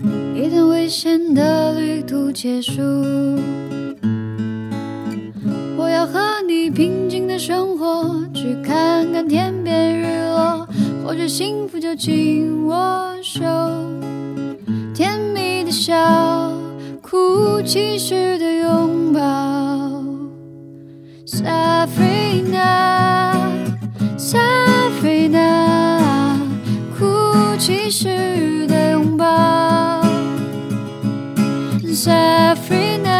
一段危险的旅途结束，我要和你平静的生活，去看看天边日落，或者幸福就紧握手，甜蜜的笑，哭泣时的拥抱，Safrina Safrina,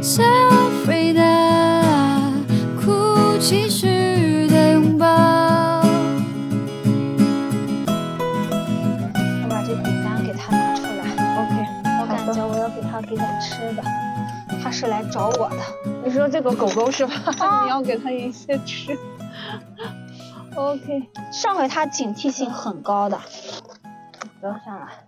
Safrina，哭泣时的拥抱。我把这饼干给他拿出来。OK，我感觉我要给他给点吃的，他是来找我的。你说这个狗狗是吧？啊你要给它一些吃。OK，上回他警惕性很高的。不要上来。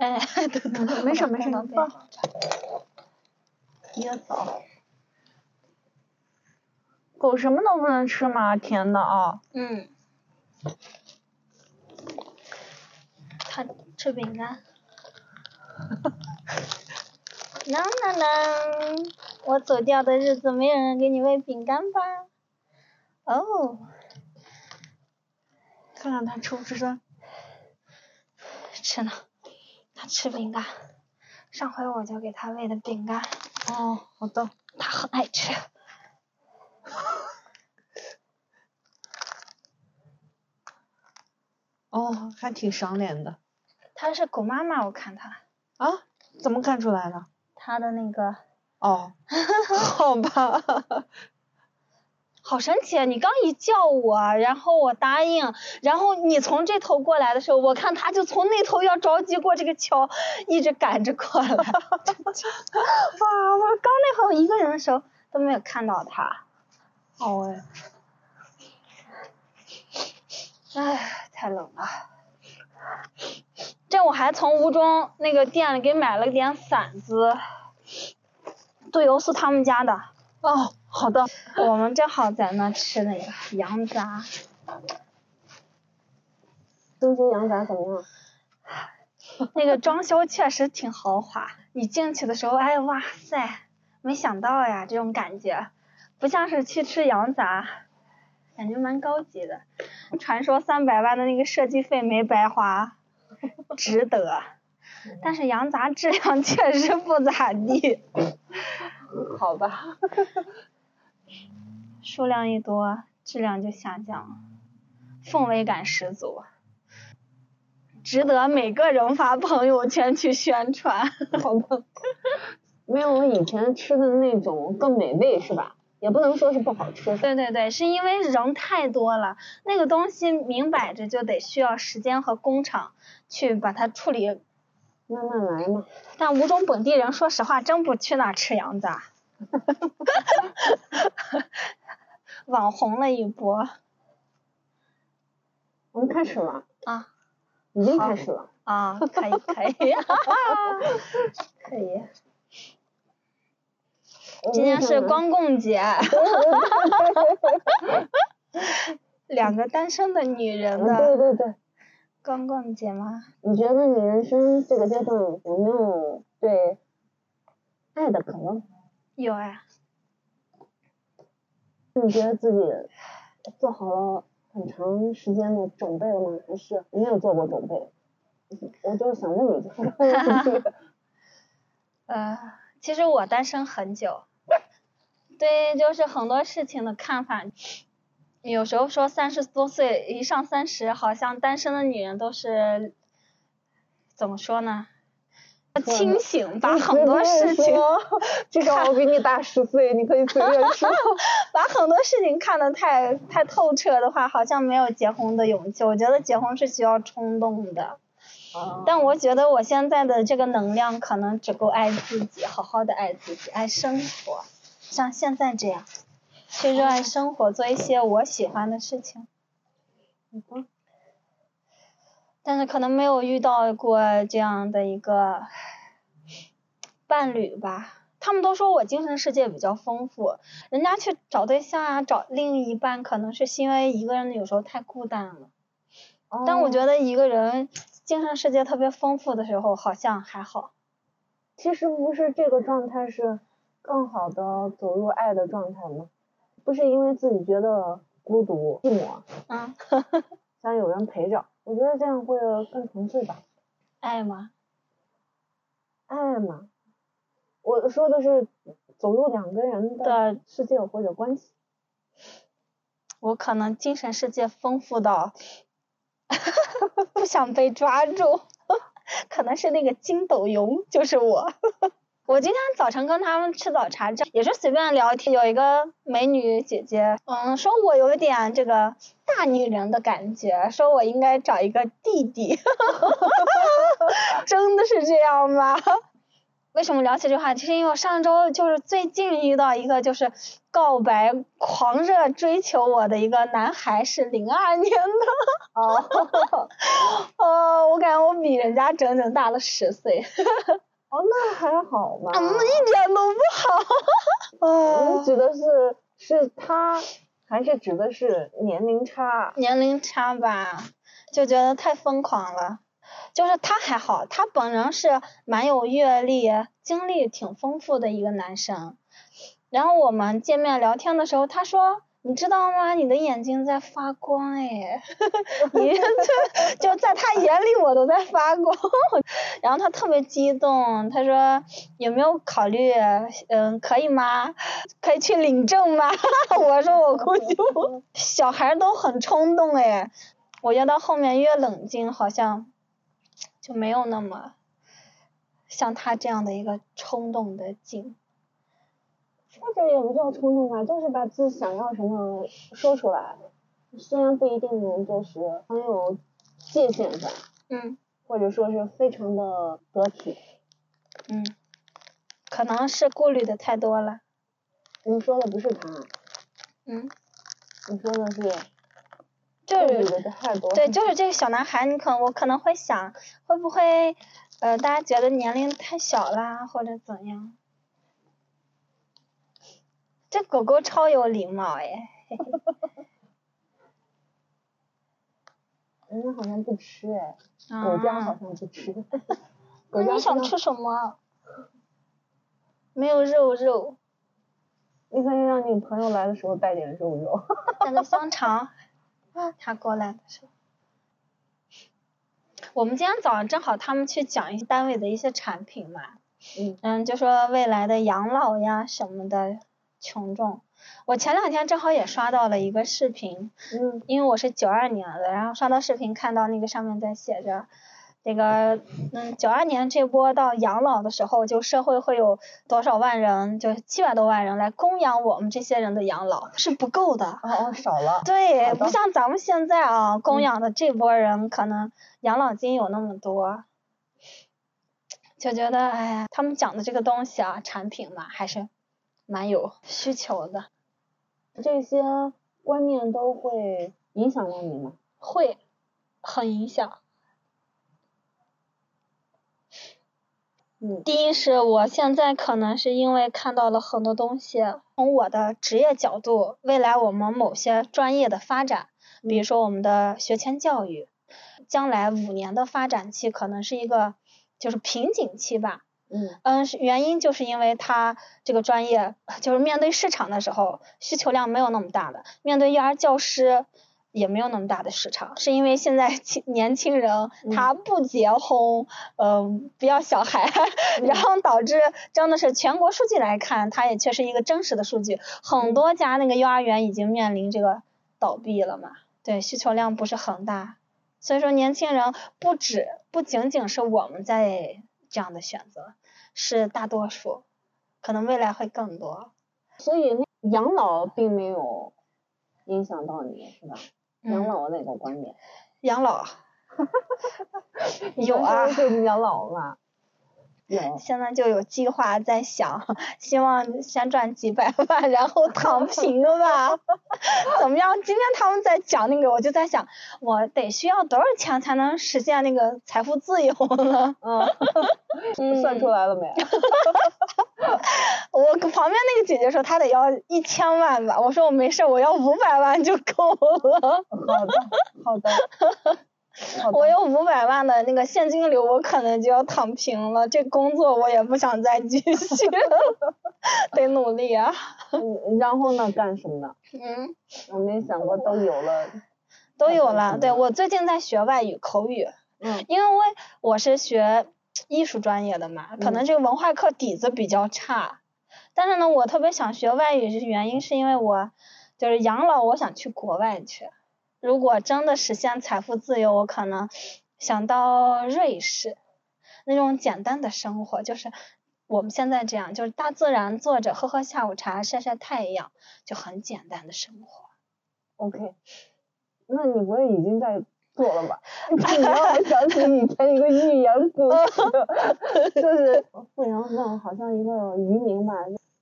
哎，对对对，没事没事你放边上别走。狗什么都不能吃吗？甜的啊。嗯。它吃饼干。啷啷啷！我走掉的日子，没有人给你喂饼干吧？哦，看看它吃不吃的。吃呢，他吃饼干。上回我就给他喂的饼干，哦，好的。他很爱吃。哦，还挺赏脸的。他是狗妈妈，我看他，啊？怎么看出来的？他的那个哦，好吧。好神奇啊！你刚一叫我，然后我答应，然后你从这头过来的时候，我看他就从那头要着急过这个桥，一直赶着过来。哇！我刚那会儿一个人的时候都没有看到他。好哎。唉，太冷了。这我还从吴中那个店里给买了点馓子，对油是他们家的。哦，好的。我们正好在那吃那个羊杂。东京羊杂怎么样？那个装修确实挺豪华，你进去的时候，哎哇塞，没想到呀，这种感觉，不像是去吃羊杂，感觉蛮高级的。传说三百万的那个设计费没白花，值得。但是羊杂质量确实不咋地，好吧。数量一多，质量就下降了，氛围感十足，值得每个人发朋友圈去宣传。好的。没有我以前吃的那种更美味是吧？也不能说是不好吃。对对对，是因为人太多了，那个东西明摆着就得需要时间和工厂去把它处理。慢慢来嘛。但吴中本地人说实话真不去那吃羊杂，网红了一波我们开始了。啊已经开始了。啊，可以可以，可以。今天是光棍节，两个单身的女人嗯对的对对。光棍节吗？你觉得你人生这个阶段有没有对爱的渴望？有哎，你觉得自己做好了很长时间的准备了吗？还是没有做过准备？我就是想问你这个问题。呃，其实我单身很久，对，就是很多事情的看法，有时候说三十多岁一上三十，好像单身的女人都是怎么说呢？清醒，把很多事情，至少我比你大十岁，你可以随便说。把很多事情看得太太透彻的话，好像没有结婚的勇气。我觉得结婚是需要冲动的。啊但我觉得我现在的这个能量可能只够爱自己，好好的爱自己，爱生活，像现在这样，去热爱生活，做一些我喜欢的事情。嗯但是可能没有遇到过这样的一个伴侣吧。他们都说我精神世界比较丰富，人家去找对象啊，找另一半，可能是因为一个人有时候太孤单了。但我觉得得一个人精神世界特别丰富的时候，好像还好。其实不是这个状态是更好的走入爱的状态吗？不是因为自己觉得孤独寂寞，嗯，想有人陪着，我觉得这样会更纯粹吧。爱吗？爱吗，我说的是走入两个人的的世界或者关系。我可能精神世界丰富到 不想被抓住，可能是那个筋斗云，就是我。我今天早晨跟他们吃早茶，这也是随便聊天，有一个美女姐姐，嗯，说我有点这个大女人的感觉，说我应该找一个弟弟，真的是这样吗？为什么聊起这话题？是因为我上周就是最近遇到一个就是告白狂热追求我的一个男孩，是零二年的。哦，哦，我感觉我比人家整整大了十岁，哦，那还好嘛。嗯，一点都不好。你哦，指的是是他，还是指的是年龄差？年龄差吧，就觉得太疯狂了。就是他还好，他本人是蛮有阅历、经历挺丰富的一个男生。然后我们见面聊天的时候，他说：“你知道吗？你的眼睛在发光哎，你 就就在他眼里我都在发光。”然后他特别激动，他说：“有没有考虑，嗯，可以吗？可以去领证吗？”我说：“我估计。”小孩都很冲动哎，我越到后面越冷静，好像就没有那么像他这样的一个冲动的劲。或者也不叫冲动吧，就是把自己想要什么说出来，虽然不一定能就是很有界限感，嗯或者说是非常的得体。嗯，可能是顾虑的太多了。你说的不是他，嗯，你说的是就顾虑是的太多。对，就是这个小男孩，你可能我可能会想，会不会呃大家觉得年龄太小啦，或者怎样？这狗狗超有礼貌哎，人 家好像不吃哎，狗家好啊，像不吃。那你想吃什么？没有肉肉，你可以让你朋友来的时候带点肉肉。带个香肠。他过来的时候，我们今天早上正好他们去讲一些单位的一些产品嘛，嗯嗯，就说未来的养老呀什么的群众。我前两天正好也刷到了一个视频，嗯因为我是九二年的，然后刷到视频看到那个上面在写着，那个嗯九二年这波到养老的时候，就社会会有多少万人，就七百多万人来供养我们这些人的养老是不够的。哦哦少了。对，不像咱们现在啊，供嗯养的这波人可能养老金有那么多，就觉得哎呀，他们讲的这个东西啊，产品嘛，还是蛮有需求的，这些观念都会影响到你吗？会很影响。嗯第一是我现在可能是因为看到了很多东西，从我的职业角度，未来我们某些专业的发展，比如说我们的学前教育，将来五年的发展期可能是一个就是瓶颈期吧。嗯。嗯，是原因就是因为它这个专业就是面对市场的时候需求量没有那么大的，面对幼儿教师也没有那么大的市场，是因为现在青 年轻人他不结婚，嗯、不要小孩，然后导致真的是全国数据来看，它也确实一个真实的数据，很多家那个幼儿园已经面临这个倒闭了嘛，对，需求量不是很大，所以说年轻人不止不仅仅是我们在这样的选择，是大多数，可能未来会更多。所以那养老并没有影响到你，是吧？养嗯老那个观念。养老你 有啊就是养老嘛？有现在就有计划在想，希望先赚几百万，然后躺平了吧。怎么样？今天他们在讲那个，我就在想，我得需要多少钱才能实现那个财富自由呢？嗯，算出来了没？我旁边那个姐姐说她得要一千万吧，我说我没事，我要五百万就够了。好的，好的。我有五百万的那个现金流，我可能就要躺平了。这工作我也不想再继续了，得努力啊。嗯然后呢？干什么呢？嗯，我没想过都有了。都有了。对我最近在学外语口语，嗯因为我是学艺术专业的嘛，可能这个文化课底子比较差。但是呢，我特别想学外语，是原因是因为我就是养老，我想去国外去。如果真的实现财富自由，我可能想到瑞士，那种简单的生活，就是我们现在这样，就是大自然坐着喝喝下午茶，晒晒太阳，就很简单的生活。OK，那你不会已经在做了吧？你让我想起以前一个寓言故事，就是富阳问好像一个渔民吧，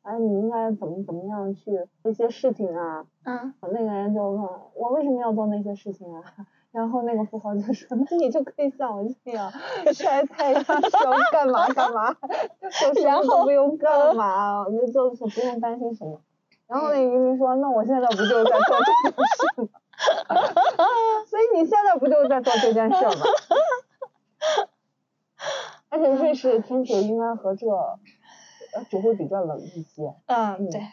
哎，你应该怎么怎么样去一些事情啊？嗯，那个人就问我为什么要做那些事情啊？然后那个富豪就说，那你就可以像我这样晒太阳，想干嘛干嘛，就什么都不用干嘛，就就是不用担心什么。然后那个渔民说，那我现在不就是在做这件事吗？所以你现在不就是在做这件事吗？而且瑞士的天气应该和这呃只会比较冷一些。嗯，嗯对。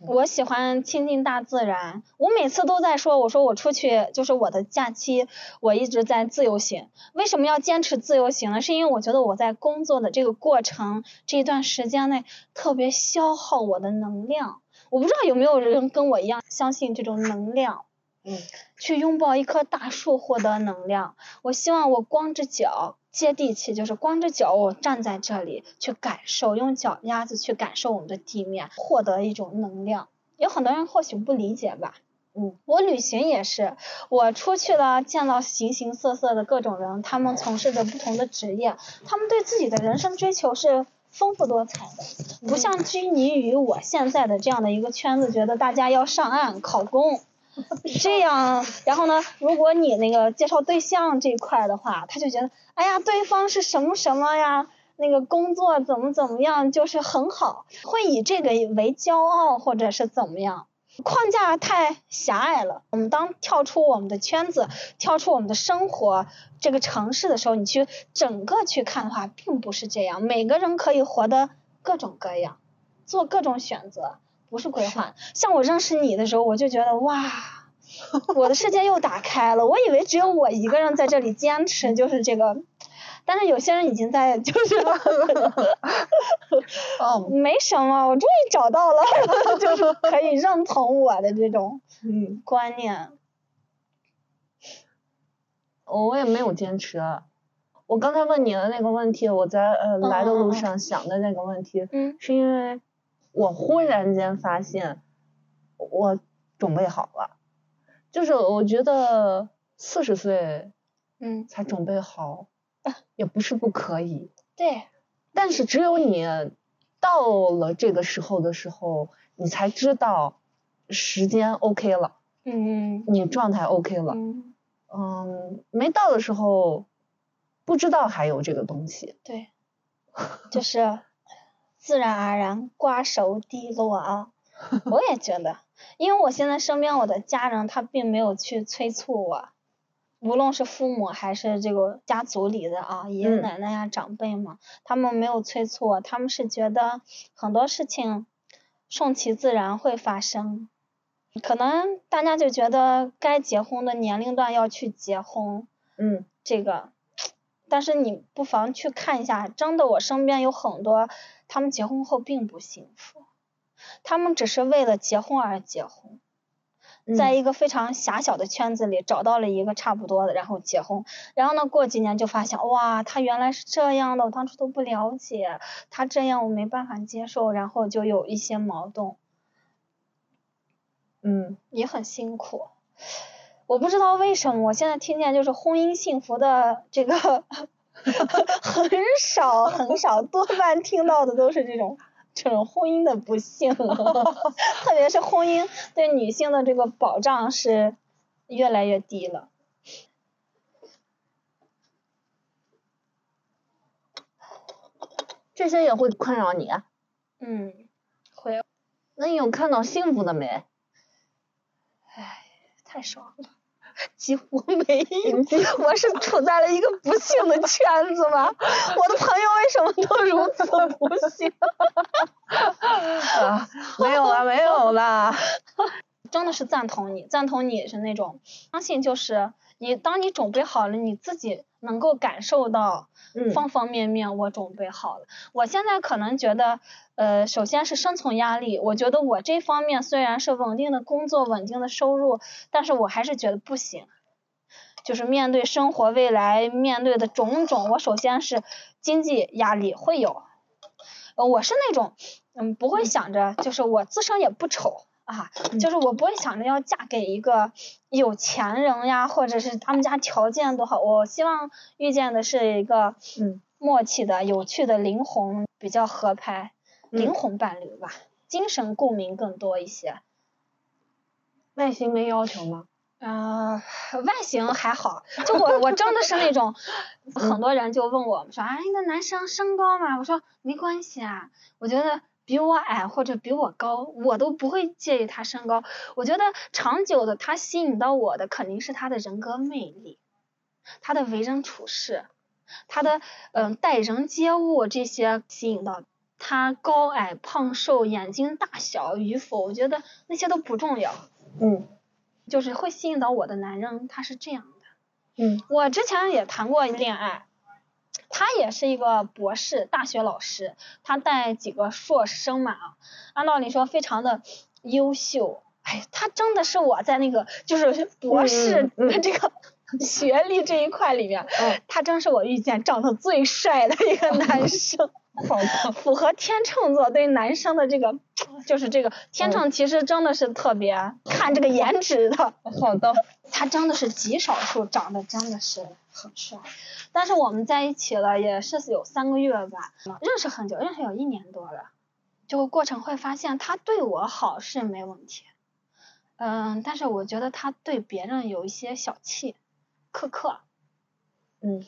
我喜欢亲近大自然，我每次都在说，我说我出去就是我的假期，我一直在自由行。为什么要坚持自由行呢？是因为我觉得我在工作的这个过程这一段时间内特别消耗我的能量。我不知道有没有人跟我一样相信这种能量。嗯去拥抱一棵大树获得能量。我希望我光着脚接地气，就是光着脚我站在这里去感受，用脚丫子去感受我们的地面，获得一种能量。有很多人或许不理解吧。嗯，我旅行也是，我出去了，见到形形色色的各种人，他们从事着不同的职业，他们对自己的人生追求是丰富多彩的，不像拘泥于我现在的这样的一个圈子，觉得大家要上岸考公。这样，然后呢，如果你那个介绍对象这一块的话，他就觉得，哎呀，对方是什么什么呀，那个工作怎么怎么样，就是很好，会以这个为骄傲，或者是怎么样。框架太狭隘了。我们当跳出我们的圈子，跳出我们的生活这个城市的时候，你去整个去看的话，并不是这样。每个人可以活得各种各样，做各种选择，不是规划。像我认识你的时候，我就觉得哇，我的世界又打开了。我以为只有我一个人在这里坚持，就是这个。但是有些人已经在，就是 哦，没什么，我终于找到了，就是可以认同我的这种嗯，观念。我也没有坚持。我刚才问你的那个问题，我在呃来的路上想的那个问题，嗯是因为我忽然间发现我准备好了，就是我觉得四十岁嗯，才准备好，也不是不可以，对，但是只有你到了这个时候的时候，你才知道时间 OK 了，嗯你状态 OK 了。嗯，嗯，没到的时候，不知道还有这个东西。对，就是自然而然瓜熟蒂落啊。我也觉得，因为我现在身边我的家人他并没有去催促我，无论是父母还是这个家族里的啊爷爷嗯奶奶呀、长辈们，他们没有催促我，他们是觉得很多事情顺其自然会发生。可能大家就觉得该结婚的年龄段要去结婚，嗯这个，但是你不妨去看一下，真的，我身边有很多，他们结婚后并不幸福，他们只是为了结婚而结婚，在嗯一个非常狭小的圈子里找到了一个差不多的，然后结婚，然后呢，过几年就发现，哇，他原来是这样的，我当初都不了解，他这样我没办法接受，然后就有一些矛盾。嗯也很辛苦。我不知道为什么，我现在听见就是婚姻幸福的这个 很少很少，多半听到的都是这种这种婚姻的不幸，特别是婚姻对女性的这个保障是越来越低了。这些也会困扰你啊？嗯，会。那你有看到幸福的没？唉，太少了，几乎没有。我是处在了一个不幸的圈子吗？我的朋友为什么都如此不幸？啊，没有了，没有了。真的是赞同你，赞同你是那种相信，就是你当你准备好了，你自己能够感受到。方方面面我准备好了，我现在可能觉得，呃，首先是生存压力，我觉得我这方面虽然是稳定的工作、稳定的收入，但是我还是觉得不行，就是面对生活未来面对的种种，我首先是经济压力会有，呃，我是那种，嗯，不会想着，就是我自身也不丑。啊，就是我不会想着要嫁给一个有钱人呀，或者是他们家条件多好，我希望遇见的是一个嗯默契的、有趣的灵魂，比较合拍，灵魂伴侣吧，精神共鸣更多一些。外形没要求吗？嗯，外形还好，就我我真的是那种，很多人就问我们说啊，一个男生身高嘛，我说没关系啊，我觉得。比我矮或者比我高，我都不会介意他身高。我觉得长久的，他吸引到我的肯定是他的人格魅力，他的为人处事，他的嗯待人接物这些吸引到他。高矮胖瘦、眼睛大小与否，我觉得那些都不重要。嗯，就是会吸引到我的男人，他是这样的。嗯，我之前也谈过恋爱。他也是一个博士，大学老师，他带几个硕士生嘛啊，按道理说非常的优秀，哎，他真的是我在那个就是博士这个 学历这一块里面，他真是我遇见长得最帅的一个男生，符合天秤座对男生的这个，就是这个天秤其实真的是特别看这个颜值的，好的，他真的是极少数长得真的是很帅。但是我们在一起了也是有三个月吧，认识很久，认识有一年多了。就过程会发现他对我好是没问题，嗯，但是我觉得他对别人有一些小气、苛刻，嗯。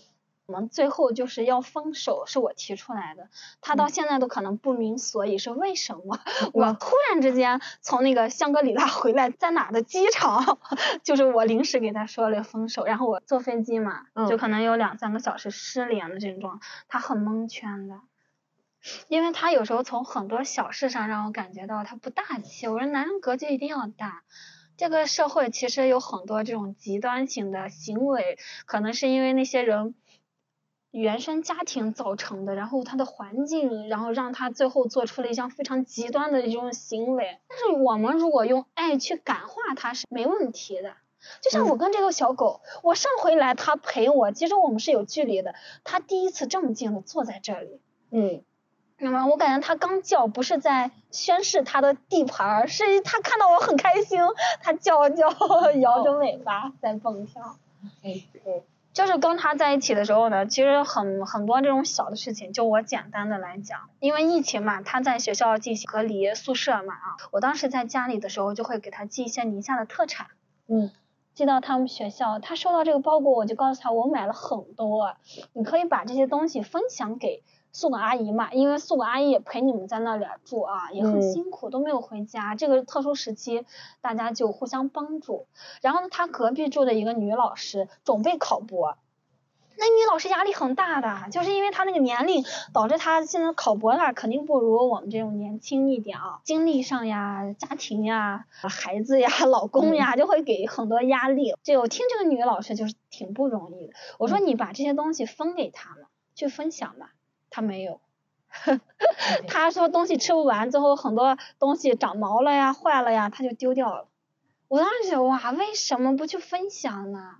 我们最后就是要分手，是我提出来的。他到现在都可能不明所以，是为什么？我突然之间从那个香格里拉回来，在哪的机场，就是我临时给他说了分手。然后我坐飞机嘛，就可能有两三个小时失联的这种，他很蒙圈的，因为他有时候从很多小事上让我感觉到他不大气。我说男人格局一定要大。这个社会其实有很多这种极端性的行为，可能是因为那些人。原生家庭造成的，然后他的环境，然后让他最后做出了一项非常极端的一种行为。但是我们如果用爱去感化他是没问题的。就像我跟这个小狗，我上回来它陪我，其实我们是有距离的。它第一次这么近的坐在这里，嗯，那么我感觉它刚叫不是在宣示它的地盘，是它看到我很开心，它叫叫 摇着尾巴在蹦跳。OK。就是跟他在一起的时候呢，其实很很多这种小的事情，就我简单的来讲，因为疫情嘛，他在学校进行隔离宿舍嘛啊，我当时在家里的时候就会给他寄一些宁夏的特产，嗯，寄到他们学校，他收到这个包裹，我就告诉他我买了很多，你可以把这些东西分享给。宿管阿姨嘛，因为宿管阿姨也陪你们在那里住啊，也很辛苦，都没有回家。这个特殊时期，大家就互相帮助。然后呢，他隔壁住的一个女老师准备考博，那女老师压力很大的，就是因为她那个年龄，导致她现在考博那肯定不如我们这种年轻一点啊，精力上呀、家庭呀、孩子呀、老公呀，就会给很多压力。就我听这个女老师就是挺不容易的。我说你把这些东西分给她嘛，去分享嘛。他没有，他说东西吃不完，最后很多东西长毛了呀、坏了呀，他就丢掉了。我当时哇，为什么不去分享呢？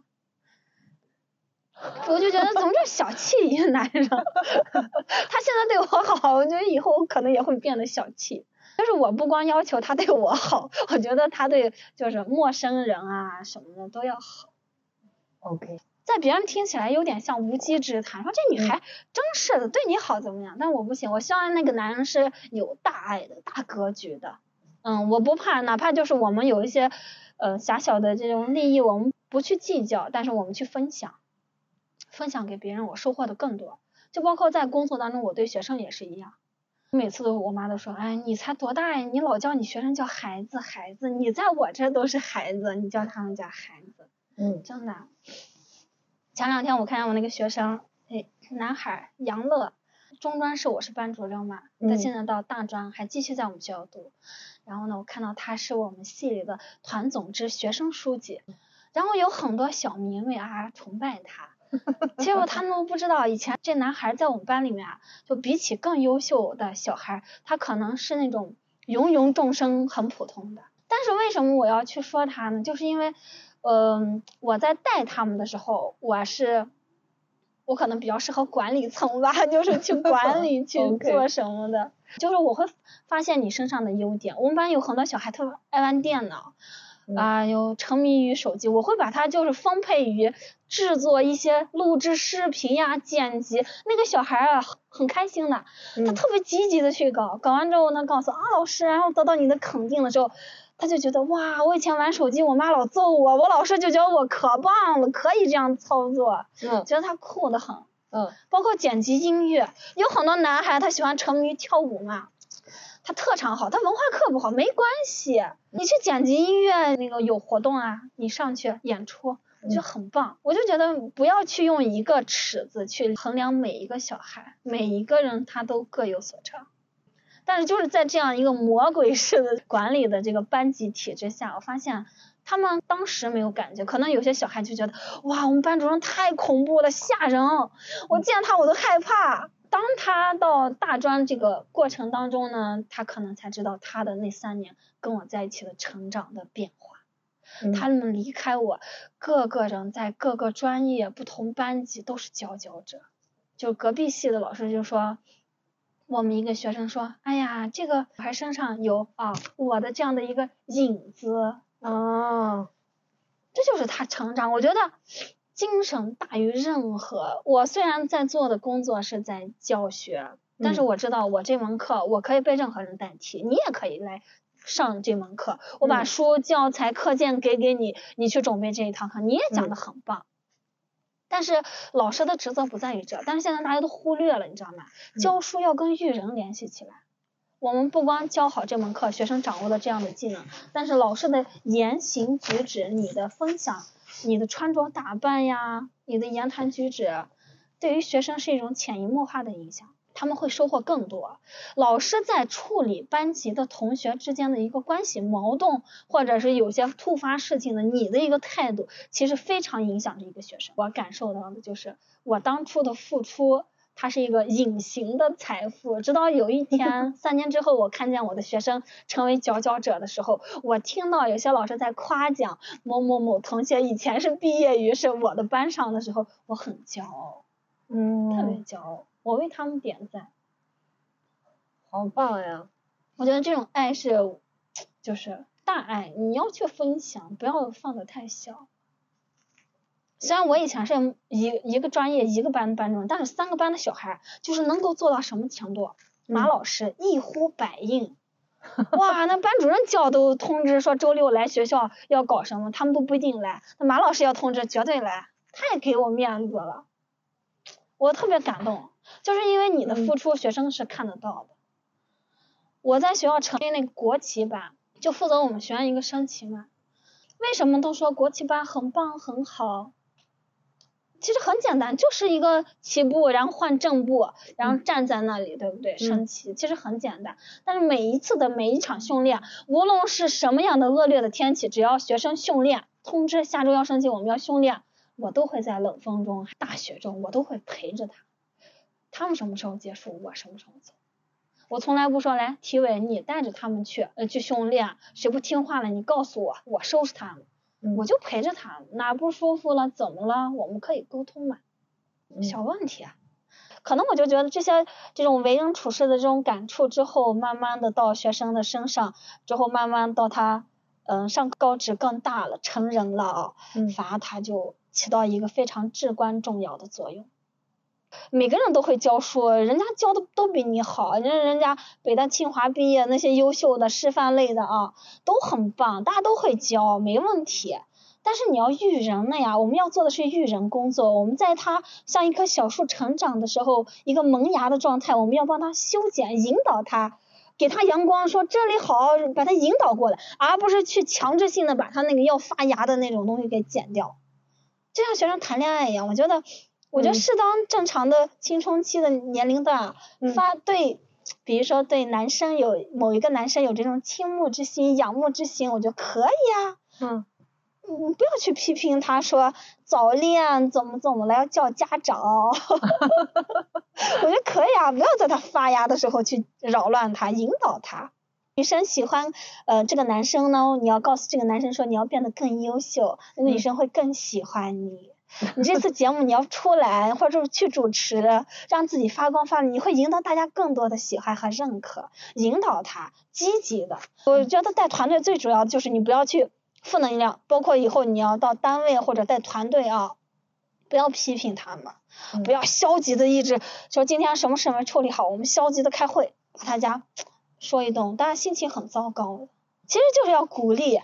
我就觉得怎么这么小气一个男人？他现在对我好，我觉得以后我可能也会变得小气。但是我不光要求他对我好，我觉得他对就是陌生人啊什么的都要好。OK。在别人听起来有点像无稽之谈，说这女孩真是的，对你好怎么样？但我不行，我希望那个男人是有大爱的、大格局的。嗯，我不怕，哪怕就是我们有一些呃狭小的这种利益，我们不去计较，但是我们去分享，分享给别人，我收获的更多。就包括在工作当中，我对学生也是一样。每次都我妈都说，哎，你才多大呀？你老叫你学生叫孩子，孩子，你在我这都是孩子，你叫他们家孩子，嗯真的。前两天我看见我那个学生，哎，男孩杨乐，中专是我是班主任嘛，他嗯现在到大专还继续在我们学校读。然后呢，我看到他是我们系里的团总支学生书记，然后有很多小迷妹啊崇拜他。结果他们都不知道，以前这男孩在我们班里面啊，就比起更优秀的小孩，他可能是那种芸芸众生很普通的。但是为什么我要去说他呢？就是因为，嗯、我在带他们的时候，我是，我可能比较适合管理层吧，就是去管理 去做什么的。就是我会发现你身上的优点。我们班有很多小孩特别爱玩电脑，嗯啊、有沉迷于手机，我会把他就是分配于制作一些录制视频呀、剪辑。那个小孩啊，很很开心的，他嗯特别积极的去搞，搞完之后呢，告诉啊老师，然后得到你的肯定的时候，他就觉得哇，我以前玩手机，我妈老揍我，我老师就觉得我可棒了，可以这样操作，嗯觉得他酷的很。嗯包括剪辑音乐，有很多男孩他喜欢沉迷于跳舞嘛，他特长好，他文化课不好没关系，你去剪辑音乐那个有活动啊，你上去演出，就很棒。我就觉得不要去用一个尺子去衡量每一个小孩，每一个人他都各有所长。但是就是在这样一个魔鬼式的管理的这个班级体制下，我发现他们当时没有感觉，可能有些小孩就觉得哇，我们班主任太恐怖了，吓人，我见他我都害怕。当他到大专这个过程当中呢，他可能才知道他的那三年跟我在一起的成长的变化。嗯他们离开我，各个人在各个专业、不同班级都是佼佼者。就隔壁系的老师就说，我们一个学生说，哎呀，这个小孩身上有啊我的这样的一个影子，啊这就是他成长。我觉得精神大于任何。我虽然在做的工作是在教学，但是嗯我知道我这门课我可以被任何人代替，你也可以来上这门课。我把嗯书、教材、课件给给你，你去准备这一堂课，你也讲嗯的很棒。但是老师的职责不在于这，但是现在大家都忽略了，你知道吗？嗯教书要跟育人联系起来。我们不光教好这门课，学生掌握了这样的技能，但是老师的言行举止、你的分享、你的穿着打扮呀、你的言谈举止，对于学生是一种潜移默化的影响，他们会收获更多。老师在处理班级的同学之间的一个关系矛盾，或者是有些突发事情的，你的一个态度，其实非常影响着一个学生。我感受到的就是我当初的付出。它是一个隐形的财富，直到有一天，三年之后，我看见我的学生成为佼佼者的时候，我听到有些老师在夸奖某某某同学以前是毕业于是我的班上的时候，我很骄傲，嗯特别嗯，骄傲，我为他们点赞。好棒呀！我觉得这种爱是，就是大爱，你要去分享，不要放的太小。虽然我以前是一一个专业一个班的班主任，但是三个班的小孩就是能够做到什么程度？马嗯老师一呼百应，哇，那班主任叫都通知说周六来学校要搞什么，他们都不一定来，那马老师要通知绝对来，太给我面子了，我特别感动，就是因为你的付出，学生是看得到的。我在学校成立那个国旗班，就负责我们学院一个升旗嘛。为什么都说国旗班很棒很好？其实很简单，就是一个旗部，然后换正部，然后站在那里，对不对？升旗，其实很简单。但是每一次的每一场训练，无论是什么样的恶劣的天气，只要学生训练，通知下周要升旗，我们要训练，我都会在冷风中、大雪中，我都会陪着他。他们什么时候结束，我什么时候走。我从来不说来体委，你带着他们去，呃，去训练，谁不听话了，你告诉我，我收拾他们。嗯我就陪着他，哪不舒服了，怎么了，我们可以沟通嘛，嗯小问题啊。可能我就觉得这些这种为人处事的这种感触之后，慢慢的到学生的身上，之后慢慢到他，嗯、上高职更大了，成人了啊，嗯反而他就起到一个非常至关重要的作用。每个人都会教书，人家教的都比你好，人人家北大清华毕业那些优秀的师范类的啊，都很棒，大家都会教，没问题。但是你要育人了呀，我们要做的是育人工作。我们在他像一棵小树成长的时候，一个萌芽的状态，我们要帮他修剪、引导他，给他阳光，说这里好，把他引导过来，而不是去强制性的把他那个要发芽的那种东西给剪掉。就像学生谈恋爱一样，我觉得，我觉得适当正常的青春期的年龄段发对，比如说对男生有某一个男生有这种倾慕之心、仰慕之心，我觉得可以啊。嗯。你不要去批评他说早恋怎么怎么了要叫家长，我觉得可以啊，不要在他发芽的时候去扰乱他，引导他。女生喜欢呃这个男生呢，你要告诉这个男生说你要变得更优秀，那个女生会更喜欢你。你这次节目你要出来或者是去主持，让自己发光发热，你会赢得大家更多的喜欢和认可，引导他积极的。我觉得带团队最主要的就是你不要去。负能量，包括以后你要到单位或者带团队啊，不要批评他们，不要消极的一直说今天什么事没处理好，我们消极的开会，把大家说一顿，大家心情很糟糕。其实就是要鼓励，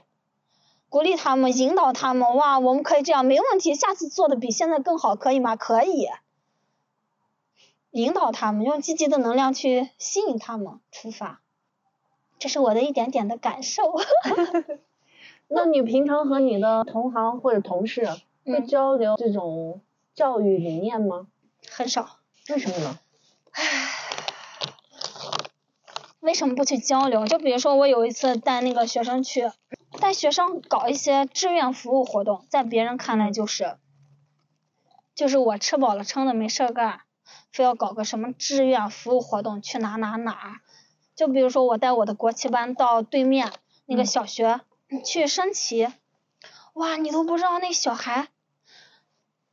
鼓励他们，引导他们，哇，我们可以这样，没问题，下次做的比现在更好，可以吗？可以，引导他们，用积极的能量去吸引他们出发，这是我的一点点的感受。那你平常和你的同行或者同事会交流这种教育理念吗？很少。为什么呢？唉，为什么不去交流？就比如说我有一次带那个学生去，带学生搞一些志愿服务活动，在别人看来就是，就是我吃饱了撑的没事干，非要搞个什么志愿服务活动去哪哪哪。就比如说我带我的国旗班到对面那个小学。去升旗，哇！你都不知道那小孩，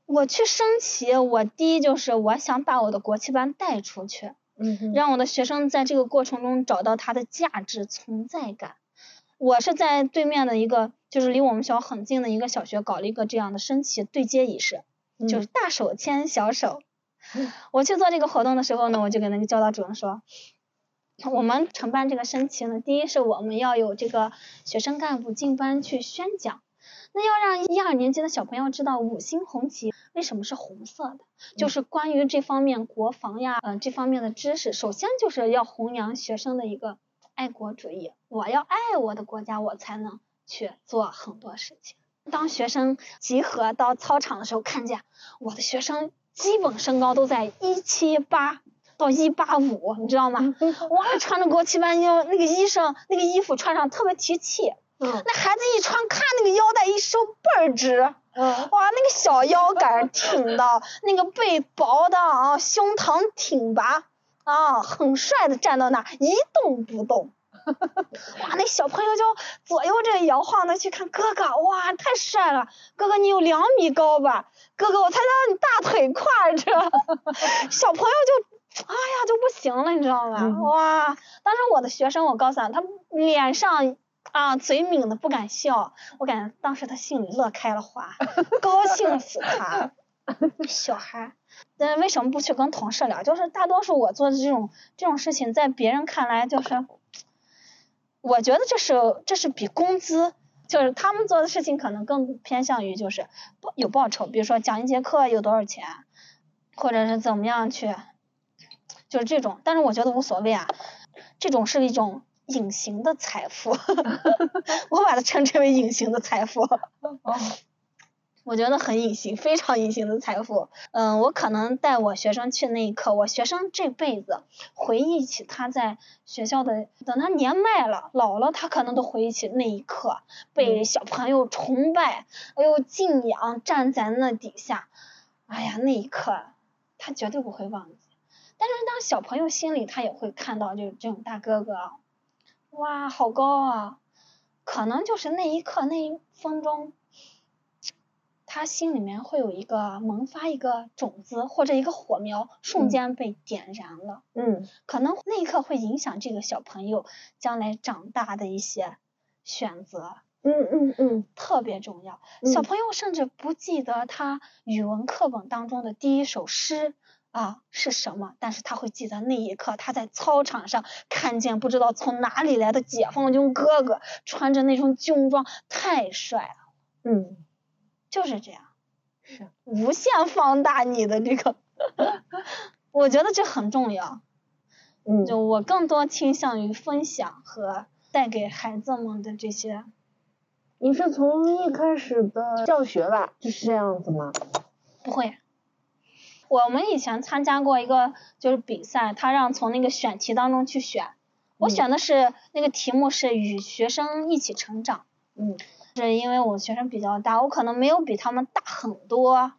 我去升旗，我第一就是我想把我的国旗班带出去，嗯，让我的学生在这个过程中找到他的价值存在感。我是在对面的一个，就是离我们学校很近的一个小学搞了一个这样的升旗对接仪式，就是大手牵小手。我去做这个活动的时候呢，我就跟那个教导主任说。我们承办这个升旗呢，第一是我们要有这个学生干部进班去宣讲，那要让一二年级的小朋友知道五星红旗为什么是红色的，就是关于这方面国防呀，嗯，这方面的知识，首先就是要弘扬学生的一个爱国主义，我要爱我的国家，我才能去做很多事情。当学生集合到操场的时候，看见我的学生基本身高都在一七八。到一八五，你知道吗？哇，穿着国旗班要那个衣裳，那个衣服穿上特别提气。嗯。那孩子一穿，看那个腰带一收倍儿直。嗯。哇，那个小腰杆挺的，那个背薄的啊，胸膛挺拔啊，很帅的站到那一动不动。哇，那小朋友就左右这摇晃的去看哥哥，哇，太帅了！哥哥你有两米高吧？哥哥我才到你大腿挎着。小朋友就。哎呀，就不行了，你知道吗？哇！当时我的学生，我告诉他，他脸上啊嘴抿的不敢笑，我感觉当时他心里乐开了花，高兴死他。小孩，那为什么不去跟同事聊？就是大多数我做的这种这种事情，在别人看来就是，我觉得这是这是比工资，就是他们做的事情可能更偏向于就是有报酬，比如说讲一节课有多少钱，或者是怎么样去。就是这种，但是我觉得无所谓啊，这种是一种隐形的财富，我把它称之为隐形的财富。我觉得很隐形，非常隐形的财富。嗯，我可能带我学生去那一刻，我学生这辈子回忆起他在学校的，等他年迈了、老了，他可能都回忆起那一刻，被小朋友崇拜，哎呦敬仰，站在那底下，哎呀，那一刻他绝对不会忘记。但是当小朋友心里，他也会看到，就是这种大哥哥，哇，好高啊！可能就是那一刻那一分钟，他心里面会有一个萌发一个种子或者一个火苗，瞬间被点燃了。嗯。可能那一刻会影响这个小朋友将来长大的一些选择，嗯嗯嗯，特别重要。嗯小朋友甚至不记得他语文课本当中的第一首诗啊是什么，但是他会记得那一刻他在操场上看见不知道从哪里来的解放军哥哥，穿着那种军装，太帅了，嗯，就是这样。是，无限放大你的这个，我觉得这很重要。嗯，就我更多倾向于分享和带给孩子们的这些。你是从一开始的教学吧，就是这样子吗？不会，我们以前参加过一个就是比赛，他让从那个选题当中去选，我嗯选的是那个题目是与学生一起成长，嗯是因为我学生比较大，我可能没有比他们大很多，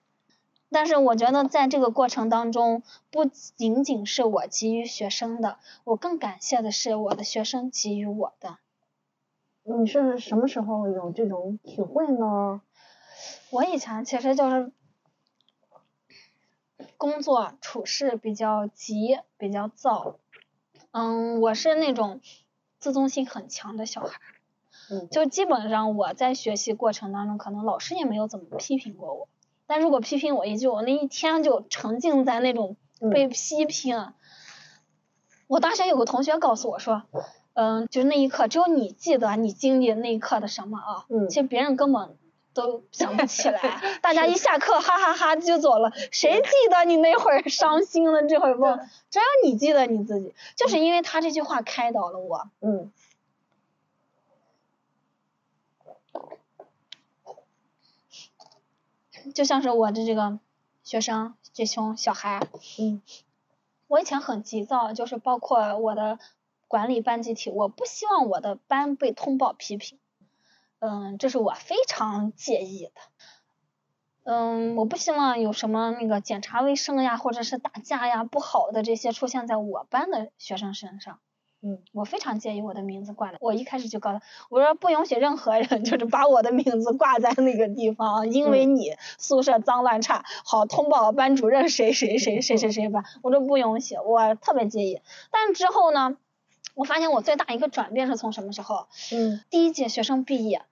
但是我觉得在这个过程当中，不仅仅是我给予学生的，我更感谢的是我的学生给予我的。你是什么时候有这种体会呢？我以前其实就是工作处事比较急，比较躁，嗯，我是那种自尊心很强的小孩儿，嗯。就基本上我在学习过程当中，可能老师也没有怎么批评过我，但如果批评我一句，我那一天就沉浸在那种被批评。我大学有个同学告诉我说，嗯，就是那一刻只有你记得你经历那一刻的什么啊，嗯。其实别人根本都想不起来，大家一下课哈哈哈就走了，谁记得你那会儿伤心了，这会儿不，只有你记得你自己，就是因为他这句话开导了我。嗯就像是我的这个学生这群小孩，嗯我以前很急躁，就是包括我的管理班集体，我不希望我的班被通报批评，嗯，这是我非常介意的。嗯，我不希望有什么那个检查卫生呀，或者是打架呀不好的这些出现在我班的学生身上。嗯，我非常介意我的名字挂的。我一开始就告诉他，我说不允许任何人 就是把我的名字挂在那个地方，因为你宿舍脏乱差，好通报班主任谁谁谁谁谁谁吧。我说不允许，我特别介意。但之后呢，我发现我最大一个转变是从什么时候？嗯第一届学生毕业，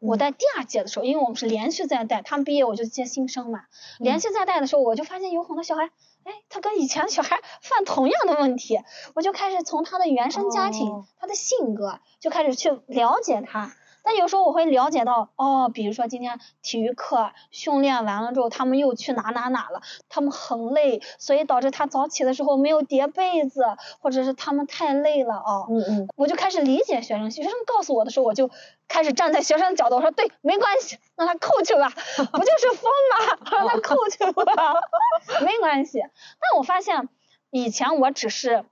我在第二届的时候，因为我们是连续在带，他们毕业我就接新生嘛。连续在带的时候，我就发现有很多小孩，哎，他跟以前的小孩犯同样的问题，我就开始从他的原生家庭、哦他的性格就开始去了解他。但有时候我会了解到，哦，比如说今天体育课训练完了之后，他们又去哪哪哪了，他们很累，所以导致他早起的时候没有叠被子，或者是他们太累了哦。嗯嗯我就开始理解学生，学生告诉我的时候，我就开始站在学生的角度，我说对，没关系，让他扣去吧，不就是风吗？让他扣去吧，没关系。但我发现以前我只是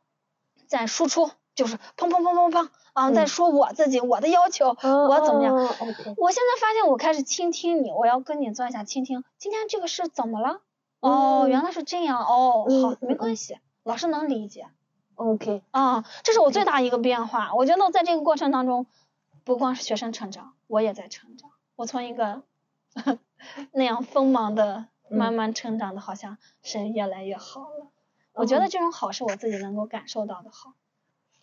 在输出，就是砰砰砰砰砰啊，在说我自己，我的要求，我怎么样。我现在发现我开始倾听你，我要跟你做一下倾听。今天这个事怎么了？哦，嗯原来是这样。哦，好，没关系，老师能理解。OK，啊，这是我最大一个变化。我觉得在这个过程当中，不光是学生成长，我也在成长。我从一个 那样锋芒的慢慢成长的，好像是越来越好了。我觉得这种好是我自己能够感受到的好。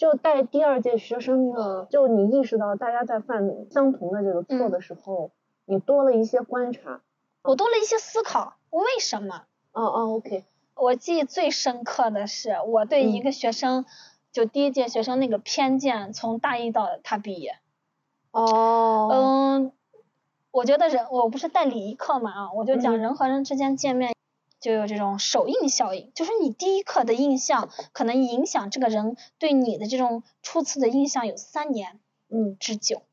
就带第二届学生的，就你意识到大家在犯相同的这个错的时候，你多了一些观察。我多了一些思考，为什么？哦哦，OK，我记忆最深刻的是，我对一个学生，就第一届学生那个偏见，从大一到他毕业。哦，嗯，我觉得人，我不是带礼仪课嘛啊，我就讲嗯人和人之间见面就有这种首印效应，就是你第一刻的印象可能影响这个人对你的这种初次的印象有三年嗯，之久，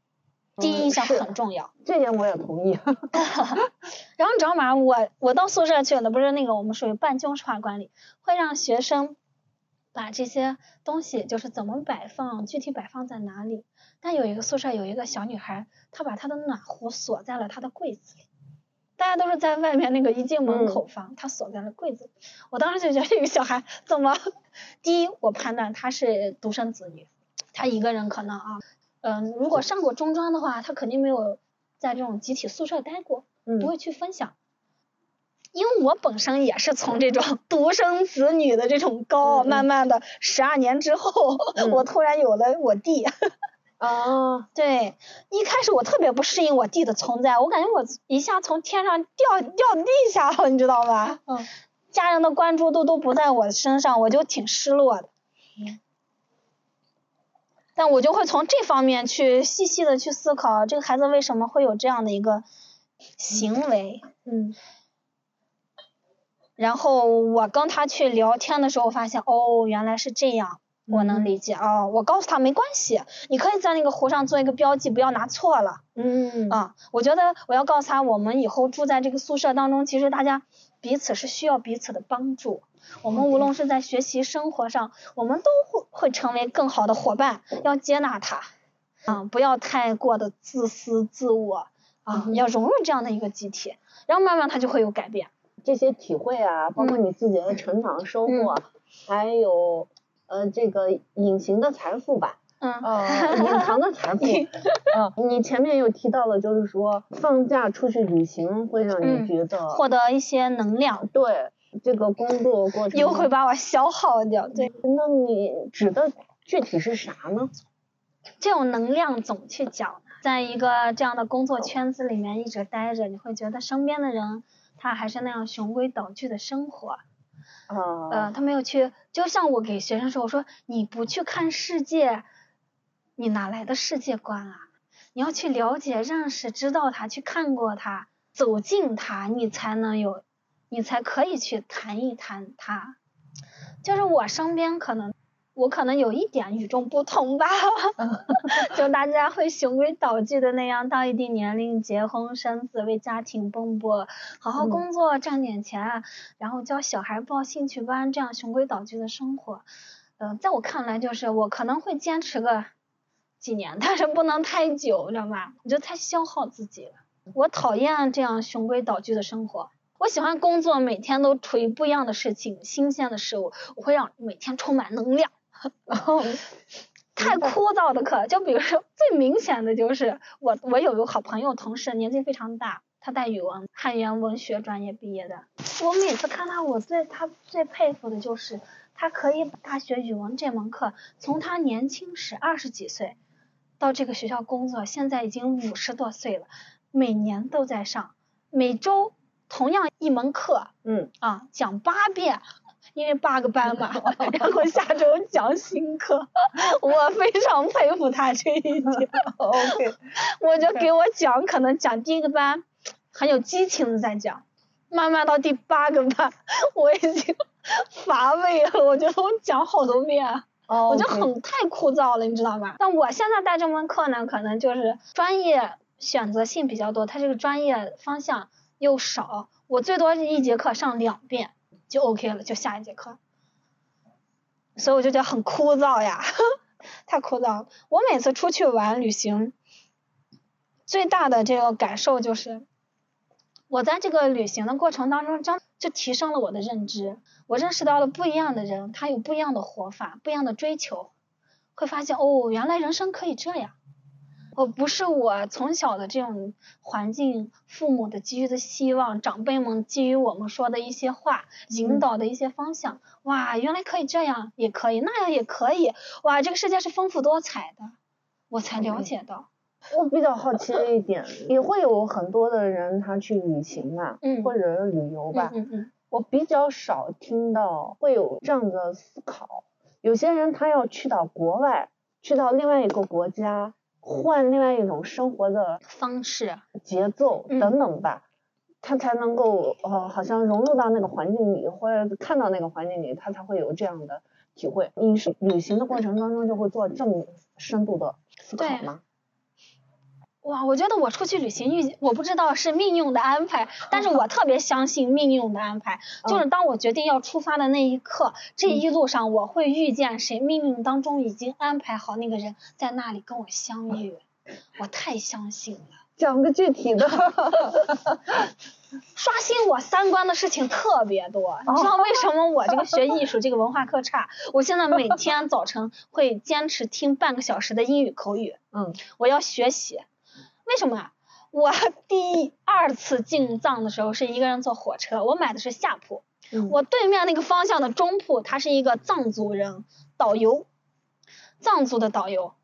第一印象很重要。这点我也同意。然后你知道吗？我我到宿舍去了，不是那个我们属于半军事化管理，会让学生把这些东西就是怎么摆放，具体摆放在哪里。但有一个宿舍有一个小女孩，她把她的暖壶锁在了她的柜子里。大家都是在外面那个一进门口放，他锁在了柜子里。我当时就觉得这个小孩怎么？第一，我判断他是独生子女，他一个人可能啊，嗯，如果上过中专的话，他肯定没有在这种集体宿舍待过。嗯不会去分享。因为我本身也是从这种独生子女的这种高傲，慢慢的十二年之后，嗯我突然有了我弟，啊，对，一开始我特别不适应我弟的存在，我感觉我一下从天上掉掉地下了，你知道吧？嗯。家人的关注度都不在我身上，我就挺失落的。嗯。但我就会从这方面去细细的去思考，这个孩子为什么会有这样的一个行为。嗯。然后我跟他去聊天的时候，发现哦，原来是这样。我能理解啊，我告诉他没关系，你可以在那个湖上做一个标记，不要拿错了。嗯。啊，我觉得我要告诉他，我们以后住在这个宿舍当中，其实大家彼此是需要彼此的帮助。我们无论是在学习生活上，我们都会会成为更好的伙伴，要接纳他，啊，不要太过的自私自我，啊，要融入这样的一个集体，然后慢慢他就会有改变。这些体会啊，包括你自己的成长收获，还有。呃，这个隐形的财富吧，嗯，呃，隐藏的财富，嗯，你前面有提到了，就是说放假出去旅行会让你觉得获得一些能量，对，这个工作过程又会把我消耗掉，对，那你指的具体是啥呢？这种能量总去讲，在一个这样的工作圈子里面一直待着，你会觉得身边的人他还是那样循规蹈矩的生活。呃，他没有去，就像我给学生说，我说你不去看世界，你哪来的世界观啊？你要去了解、认识、知道他，去看过他，走进他，你才能有，你才可以去谈一谈他。就是我身边可能。我可能有一点与众不同吧，就大家会循规蹈矩的那样，到一定年龄结婚生子，为家庭奔波，好好工作赚点钱，然后教小孩报兴趣班，这样循规蹈矩的生活。嗯，在我看来，就是我可能会坚持个几年，但是不能太久，知道吗？我觉得太消耗自己了。我讨厌这样循规蹈矩的生活，我喜欢工作，每天都处于不一样的事情，新鲜的事物，我会让每天充满能量。然后 太枯燥的课，就比如说最明显的就是我我有个好朋友同事，年纪非常大，他带语文汉语言文学专业毕业的。我每次看他，我最他最佩服的就是他可以把大学语文这门课从他年轻时二十几岁到这个学校工作，现在已经五十多岁了，每年都在上，每周同样一门课，嗯啊讲八遍。因为八个班嘛，然后下周讲新课，我非常佩服他这一点。OK，我就给我讲，可能讲第一个班很有激情的在讲，慢慢到第八个班，我已经乏味了。我觉得我讲好多遍，我就很太枯燥了，你知道吗？但我现在带这门课呢，可能就是专业选择性比较多，它这个专业方向又少，我最多一节课上两遍。就 OK 了，就下一节课，所以我就觉得很枯燥呀，太枯燥了。我每次出去玩旅行，最大的这个感受就是，我在这个旅行的过程当中，真就提升了我的认知。我认识到了不一样的人，他有不一样的活法，不一样的追求，会发现哦，原来人生可以这样。哦，不是我从小的这种环境，父母的给予的希望，长辈们给予我们说的一些话，引导的一些方向，哇，原来可以这样，也可以那样也可以，哇，这个世界是丰富多彩的，我才了解到。我比较好奇的一点，也会有很多的人他去旅行嘛，嗯，或者旅游吧，嗯嗯，我比较少听到会有这样的思考，有些人他要去到国外，去到另外一个国家。换另外一种生活的方式、节奏等等吧，他才能够呃，好像融入到那个环境里，或者看到那个环境里，他才会有这样的体会。你是旅行的过程当中就会做这么深度的思考吗？哇，我觉得我出去旅行遇，我不知道是命运的安排，但是我特别相信命运的安排。就是当我决定要出发的那一刻，这一路上我会遇见谁，命运当中已经安排好那个人在那里跟我相遇，我太相信了。讲个具体的，刷新我三观的事情特别多。你知道为什么我这个学艺术这个文化课差？我现在每天早晨会坚持听半个小时的英语口语。嗯，我要学习。为什么啊？我第二次进藏的时候是一个人坐火车，我买的是下铺。我对面那个方向的中铺，他是一个藏族人导游，藏族的导游。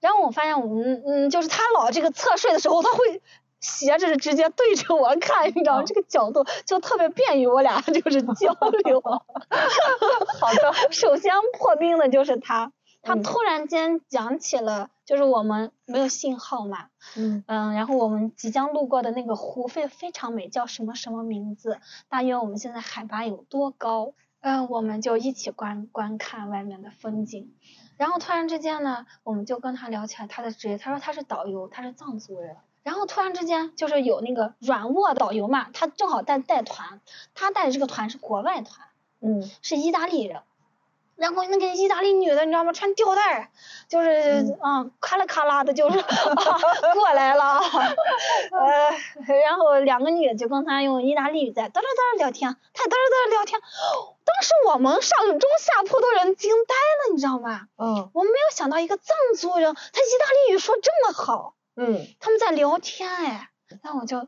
然后我发现我们嗯，就是他老这个侧睡的时候，他会斜着直接对着我看，你知道吗？这个角度就特别便于我俩就是交流。好的。首先破冰的就是他，他嗯突然间讲起了，就是我们没有信号嘛，嗯嗯，然后我们即将路过的那个湖非非常美，叫什么什么名字？大约我们现在海拔有多高？嗯，我们就一起观观看外面的风景。然后突然之间呢，我们就跟他聊起来他的职业，他说他是导游，他是藏族人。然后突然之间就是有那个软卧导游嘛，他正好带带团，他带的这个团是国外团，嗯是意大利人。然后那个意大利女的，你知道吗？穿吊带儿，就是嗯，咔啦咔啦的，就是、啊、过来了，呃，然后两个女的就跟他用意大利语在嘚嘚嘚聊天，他嘚嘚嘚聊天。当时我们上中下铺的人惊呆了，你知道吗？嗯我们没有想到一个藏族人，他意大利语说这么好，嗯他们在聊天哎，那我就。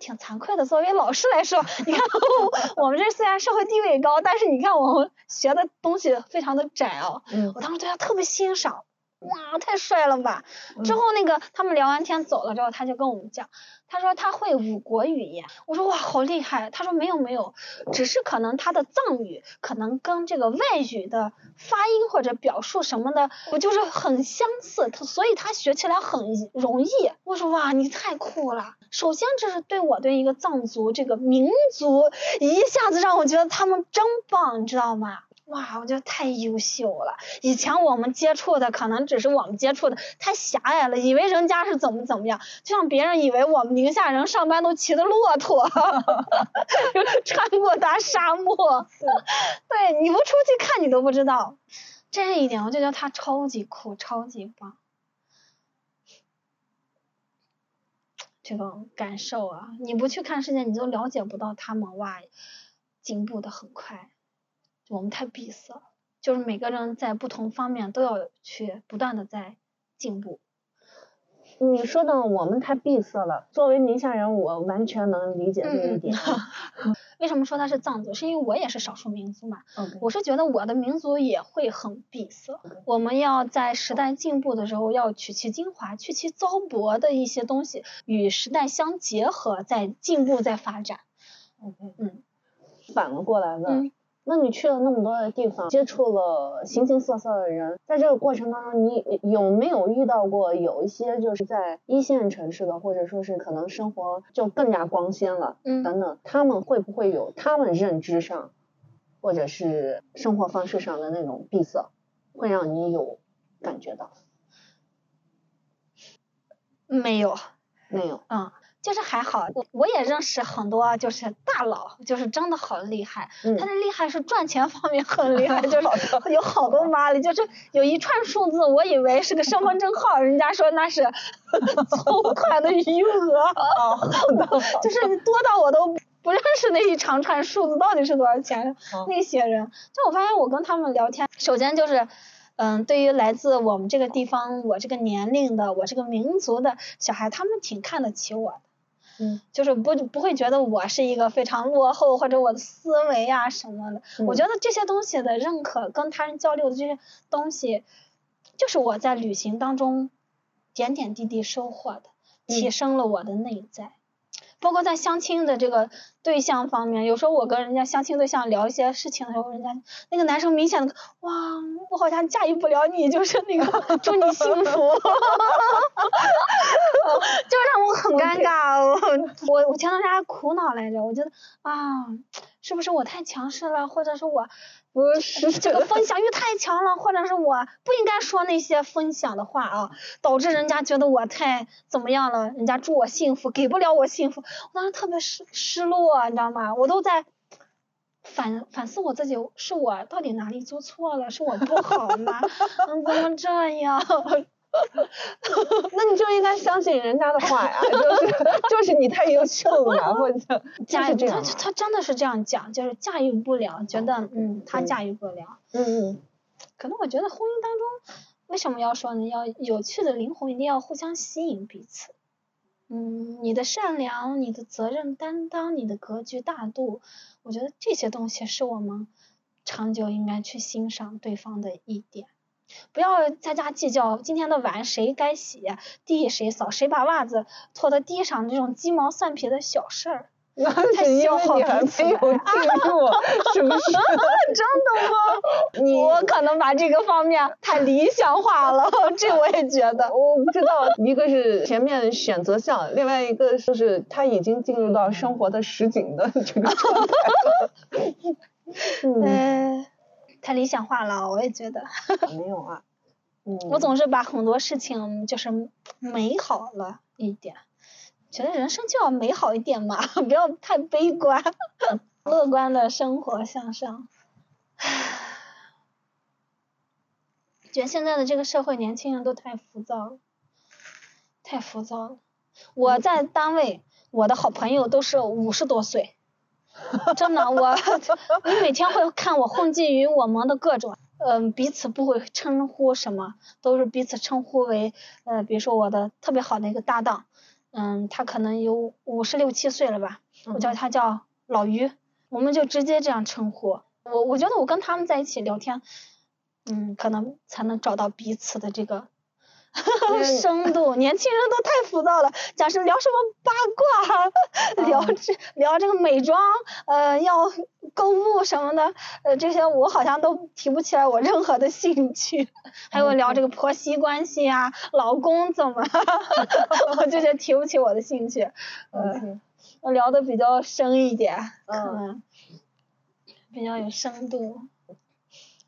挺惭愧的，作为老师来说，你看 我们这虽然社会地位高，但是你看我们学的东西非常的窄哦。嗯我当时对他特别欣赏，哇，太帅了吧！之嗯后那个他们聊完天走了之后，他就跟我们讲，他说他会五国语言。我说哇，好厉害！他说没有没有，只是可能他的藏语可能跟这个外语的发音或者表述什么的，我就是很相似，他所以他学起来很容易。我说哇，你太酷了！首先这是对我对一个藏族这个民族，一下子让我觉得他们真棒，你知道吗？哇，我觉得太优秀了。以前我们接触的可能只是我们接触的太狭隘了，以为人家是怎么怎么样，就像别人以为我们宁夏人上班都骑的骆驼，穿过大沙漠。对，你不出去看你都不知道。这一点我就觉得他超级酷，超级棒。这种感受啊，你不去看世界，你就了解不到他们哇，进步的很快。我们太闭塞了，就是每个人在不同方面都要去不断的在进步。你说的我们太闭塞了。作为宁夏人，我完全能理解这一点。为什么说他是藏族？是因为我也是少数民族嘛。我是觉得我的民族也会很闭塞。我们要在时代进步的时候，要取其精华，去其糟粕的一些东西，与时代相结合，在进步，在发展。OK，嗯反了过来了。嗯那你去了那么多的地方，接触了形形色色的人，在这个过程当中，你有没有遇到过有一些就是在一线城市的，或者说是可能生活就更加光鲜了嗯等等，他们会不会有他们认知上，或者是生活方式上的那种闭塞，会让你有感觉到？没有。没有，嗯，就是还好，我我也认识很多就是大佬，就是真的好厉害。嗯他的厉害是赚钱方面很厉害，就是有好多妈的，就是有一串数字，我以为是个身份证号，人家说那是 存款的余额，哦，就是多到我都不认识那一长串数字到底是多少钱。哦那些人，就我发现我跟他们聊天，首先就是。嗯，对于来自我们这个地方，我这个年龄的，我这个民族的小孩，他们挺看得起我的。嗯就是不不会觉得我是一个非常落后或者我的思维啊什么的。我嗯觉得这些东西的认可跟他人交流的这些东西，就是我在旅行当中点点滴滴收获的，提嗯升了我的内在。包括在相亲的这个对象方面，有时候我跟人家相亲对象聊一些事情的时候，人家那个男生明显的哇，我好像驾驭不了你，就是那个祝你幸福，就让我很尴尬。我我我前段时间还苦恼来着，我觉得啊，是不是我太强势了，或者是我不 是这个分享欲太强了，或者是我不应该说那些分享的话啊，导致人家觉得我太怎么样了，人家祝我幸福，给不了我幸福，我当时特别失失落，你知道吗？我都在反反思我自己，是我到底哪里做错了，是我不好吗？嗯，怎么这样？那你就应该相信人家的话呀，就是就是你太优秀了嘛，或者 就驾驭他。他真的是这样讲，就是驾驭不了，觉得嗯他嗯驾驭不了。嗯嗯可能我觉得婚姻当中，为什么要说呢？要有趣的灵魂一定要互相吸引彼此。嗯，你的善良、你的责任担当、你的格局大度，我觉得这些东西是我们长久应该去欣赏对方的一点。不要在家计较今天的碗谁该洗，地谁扫，谁把袜子拖到地上这种鸡毛蒜皮的小事儿。那是因为你还没有进入，是不是？真的吗？你我可能把这个方面太理想化了，这我也觉得。我不知道，一个是前面选择项，另外一个就是他已经进入到生活的实景的这个状态了。嗯，呃，太理想化了，我也觉得。没有啊。嗯，我总是把很多事情就是美好了一点，觉得人生就要美好一点嘛，不要太悲观，乐观的生活向上。觉得现在的这个社会，年轻人都太浮躁了，太浮躁了。我在单位，我的好朋友都是五十多岁，真的，我你每天会看我混迹于我们的各种，嗯、彼此不会称呼什么，都是彼此称呼为，呃，比如说我的特别好的一个搭档，嗯，他可能有五十六七岁了吧，我叫他叫老于，我们就直接这样称呼。我我觉得我跟他们在一起聊天，嗯，可能才能找到彼此的这个 深度。年轻人都太浮躁了，假设聊什么八卦，聊这聊这个美妆，呃，要购物什么的，呃，这些我好像都提不起来我任何的兴趣。还有聊这个婆媳关系啊，老公怎么，我这些提不起我的兴趣。呃，OK 我聊的比较深一点，可嗯能比较有深度。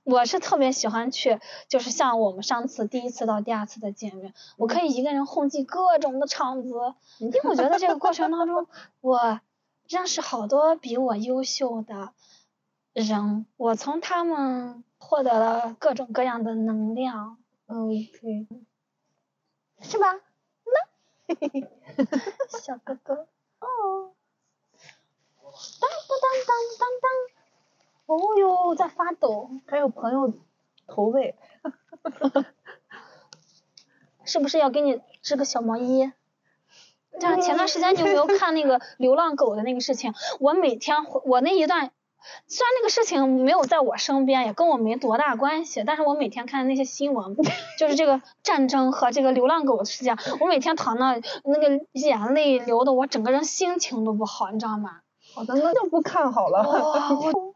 我是特别喜欢去，就是像我们上次第一次到第二次的见面，我可以一个人混迹各种的场子，因为我觉得这个过程当中，我认识好多比我优秀的人，我从他们获得了各种各样的能量，OK，是吧？那 小哥哥，哦，当当当当当，哦哟，在发抖，还有朋友投喂，是不是要给你织个小毛衣？这样前段时间你有没有看那个流浪狗的那个事情？我每天回我那一段，虽然那个事情没有在我身边，也跟我没多大关系，但是我每天看那些新闻，就是这个战争和这个流浪狗的事件，我每天躺那那个眼泪流的我整个人心情都不好，你知道吗？好的，那就不看好了。哇，我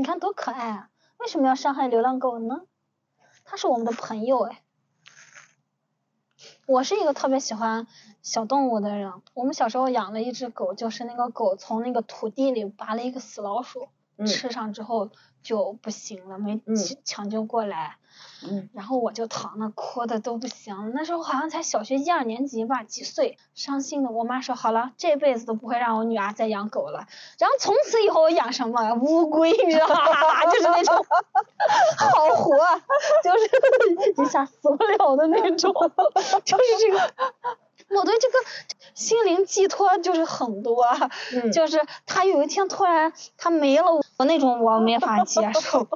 你看多可爱啊！为什么要伤害流浪狗呢？它是我们的朋友哎。我是一个特别喜欢小动物的人。我们小时候养了一只狗，就是那个狗从那个土地里拔了一个死老鼠，吃上之后就不行了，没嗯抢抢救过来。嗯然后我就躺那哭的都不行了，那时候好像才小学一二年级吧，几岁，伤心的。我妈说好了，这辈子都不会让我女儿再养狗了。然后从此以后我养什么乌龟，你知道吗？就是那种 好活，就是 一下死不了的那种，就是这个。我对这个心灵寄托就是很多，嗯就是他有一天突然他没了，我那种我没法接受，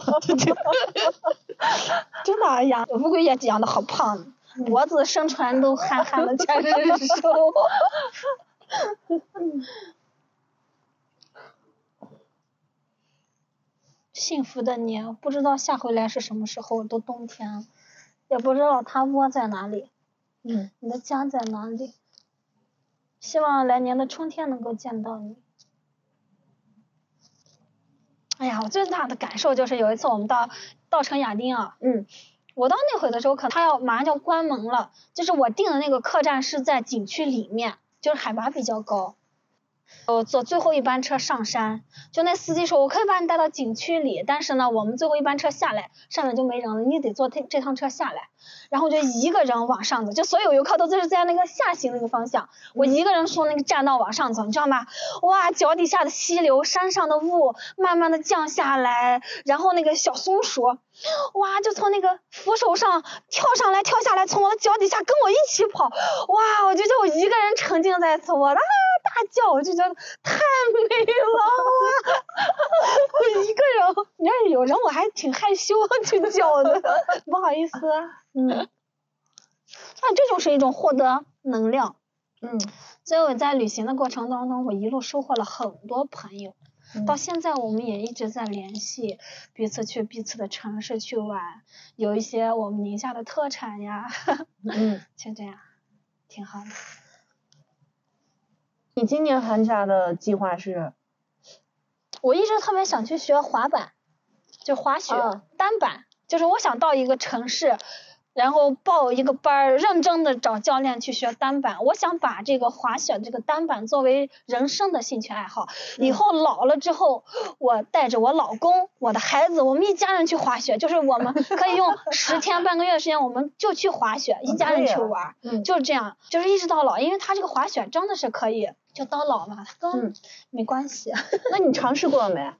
真的哎养乌龟也养的好胖，脖子伸出来都憨憨的，全是肉。幸福的你，不知道下回来是什么时候，都冬天了，也不知道它窝在哪里，嗯，你的家在哪里？希望来年的春天能够见到你。哎呀，我最大的感受就是有一次我们到稻城亚丁啊，嗯，我到那会的时候，可能它要马上就要关门了，就是我订的那个客栈是在景区里面，就是海拔比较高。我坐最后一班车上山，就那司机说我可以把你带到景区里，但是呢，我们最后一班车下来，上面就没人了，你得坐这这趟车下来。然后我就一个人往上走，就所有游客都就是在那个下行那个方向，我一个人从那个栈道往上走，你知道吗？哇，脚底下的溪流，山上的雾慢慢的降下来，然后那个小松鼠，哇，就从那个扶手上跳上来跳下来，从我的脚底下跟我一起跑，哇，我就觉得我一个人沉浸在此，我啊大叫，我就觉得太美了，我 一个人，你要是有人，我还挺害羞去 叫的，不好意思，嗯，啊，这就是一种获得能量。嗯，所以我在旅行的过程当中，我一路收获了很多朋友，到现在我们也一直在联系，彼此去彼此的城市去玩，有一些我们宁夏的特产呀，嗯，就这样，挺好的。你今年寒假的计划是？我一直特别想去学滑板，就滑雪、嗯单板，就是我想到一个城市，然后报一个班儿，认真的找教练去学单板。我想把这个滑雪这个单板作为人生的兴趣爱好，以后老了之后，我带着我老公、我的孩子，我们一家人去滑雪，就是我们 可以用十天半个月的时间，我们就去滑雪，一家人去玩儿。嗯就是这样，就是一直到老，因为他这个滑雪真的是可以就到老嘛，它跟嗯没关系。那你尝试过没？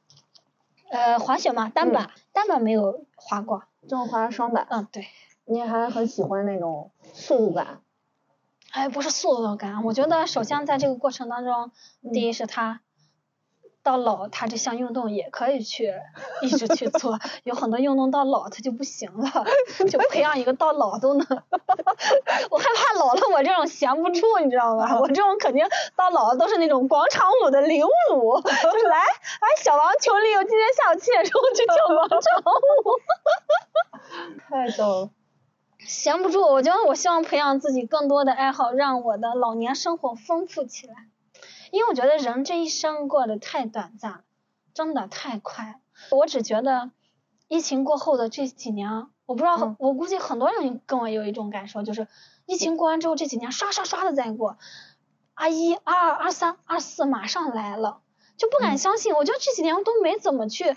呃，滑雪嘛，单板，单板没有滑过。就滑双板，嗯，对。你还很喜欢那种速度感。哎，不是速度感，我觉得首先在这个过程当中，第一是他到老，他这项运动也可以去一直去做，有很多运动到老他就不行了，就培养一个到老都能。我害怕老了我这种闲不住，你知道吧？我这种肯定到老了都是那种广场舞的领舞，就是来，哎，小王求你，我今天下午七点钟去跳广场舞。太逗了。闲不住，我觉得我希望培养自己更多的爱好，让我的老年生活丰富起来。因为我觉得人这一生过得太短暂了，真的太快。我只觉得疫情过后的这几年，我不知道，嗯我估计很多人跟我有一种感受，就是疫情过完之后这几年刷刷刷的在过，二一、二二、二三、二四马上来了，就不敢相信。我觉得这几年都没怎么去。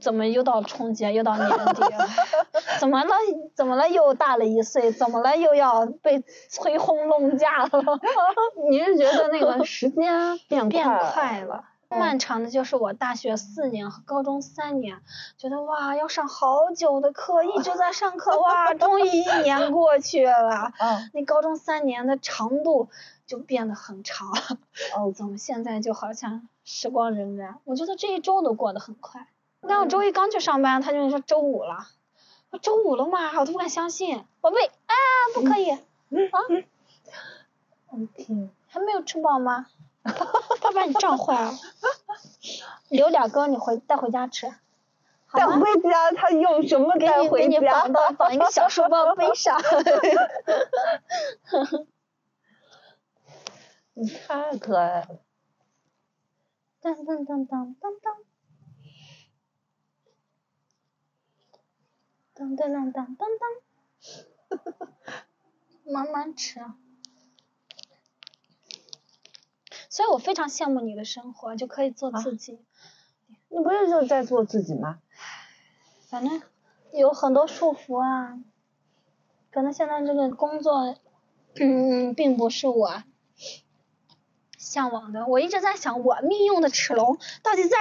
怎么又到春节，又到年底了？怎么了？怎么了？又大了一岁？怎么了？又要被催婚弄嫁了？你是觉得那个时间变变快了？快了。漫长的就是我大学四年和高中三年，觉得哇要上好久的课，一直在上课，哇，终于一年过去了。嗯，那高中三年的长度就变得很长，哦，怎么现在就好像时光荏苒？我觉得这一周都过得很快。但我周一刚去上班，他就说周五了，我周五了嘛，我都不敢相信。宝贝，啊，不可以，啊，OK，还没有吃饱吗？他把你胀坏了，留两根你回带回家吃，带？回家他用什么给带你给你回家？绑到绑一个小书包背上。你 太可爱了。当当当当当当。当当当当当当，慢慢吃。所以我非常羡慕你的生活，就可以做自己。你不是就在做自己吗？反正有很多束缚啊，可能现在这个工作，嗯，并不是我向往的。我一直在想，我命运的齿轮到底在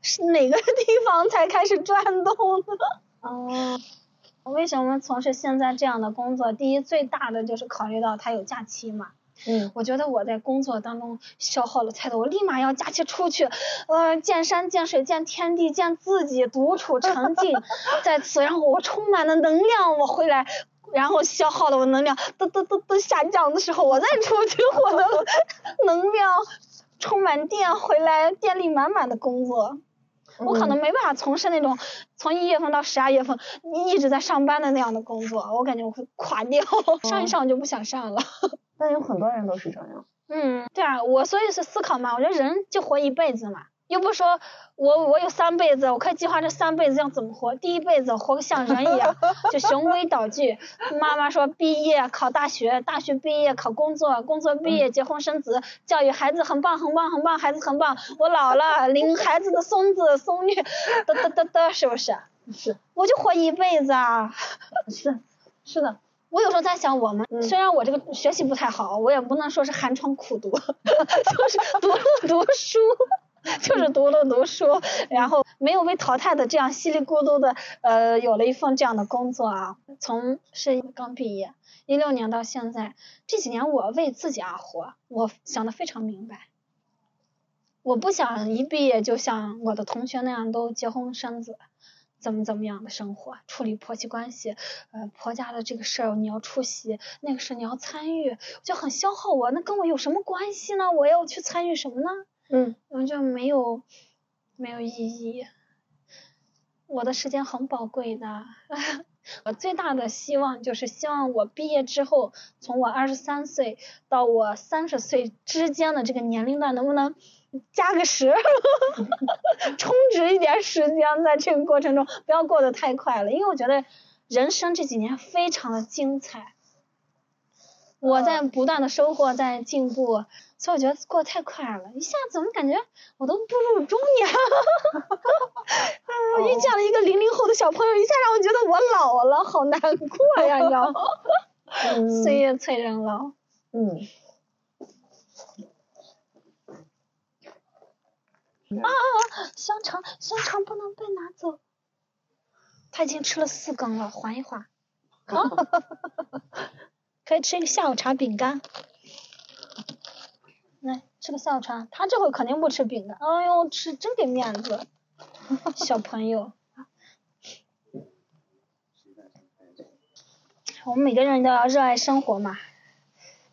是哪个地方才开始转动呢？哦，我为什么从事现在这样的工作？第一，最大的就是考虑到他有假期嘛。嗯，我觉得我在工作当中消耗了太多，我立马要假期出去，呃，见山见水见天地见自己，独处沉浸 在此，然后我充满了能量，我回来，然后消耗了我能量都都都都下降的时候，我再出去获得 能量，充满电回来，电力满满的工作。我可能没办法从事那种从一月份到十二月份一直在上班的那样的工作，我感觉我会垮掉，上一上我就不想上了。但有很多人都是这样。嗯，对啊，我所以是思考嘛，我觉得人就活一辈子嘛，又不是说我我有三辈子，我可以计划这三辈子要怎么活。第一辈子活个像人一样，就循规蹈矩。妈妈说毕业考大学，大学毕业考工作，工作毕业结婚生子，教育孩子很棒很棒很棒，孩子很棒。我老了，领孩子的孙子孙女，嘚嘚嘚嘚，是不是？是我就活一辈子啊。是是的，我有时候在想，我们、嗯虽然我这个学习不太好，我也不能说是寒窗苦读，就是读了 读书，就是读了读书，然后没有被淘汰的这样稀里咕噜的，呃，有了一份这样的工作啊。从是刚毕业，一六年到现在，这几年我为自己而活，我想的非常明白。我不想一毕业就像我的同学那样都结婚生子，怎么怎么样的生活，处理婆媳关系，呃，婆家的这个事儿你要出席，那个事你要参与，就很消耗我。那跟我有什么关系呢？我要去参与什么呢？嗯我就没有没有意义。我的时间很宝贵的，我最大的希望就是希望我毕业之后，从我二十三岁到我三十岁之间的这个年龄段，能不能加个十 充值一点时间，在这个过程中不要过得太快了，因为我觉得人生这几年非常的精彩。我在不断的收获，在进步，所以我觉得过得太快了，一下子怎么感觉我都步入中年了？嗯，遇见了一个零零后的小朋友，一下让我觉得我老了，好难过呀，你知道吗？嗯 岁月催人老。嗯。啊香肠，香肠不能被拿走。他已经吃了四根了，缓一缓。可以吃一个下午茶饼干。来，吃个下午茶。他这会肯定不吃饼干。哎呦，吃真给面子，小朋友。我们每个人都要热爱生活嘛，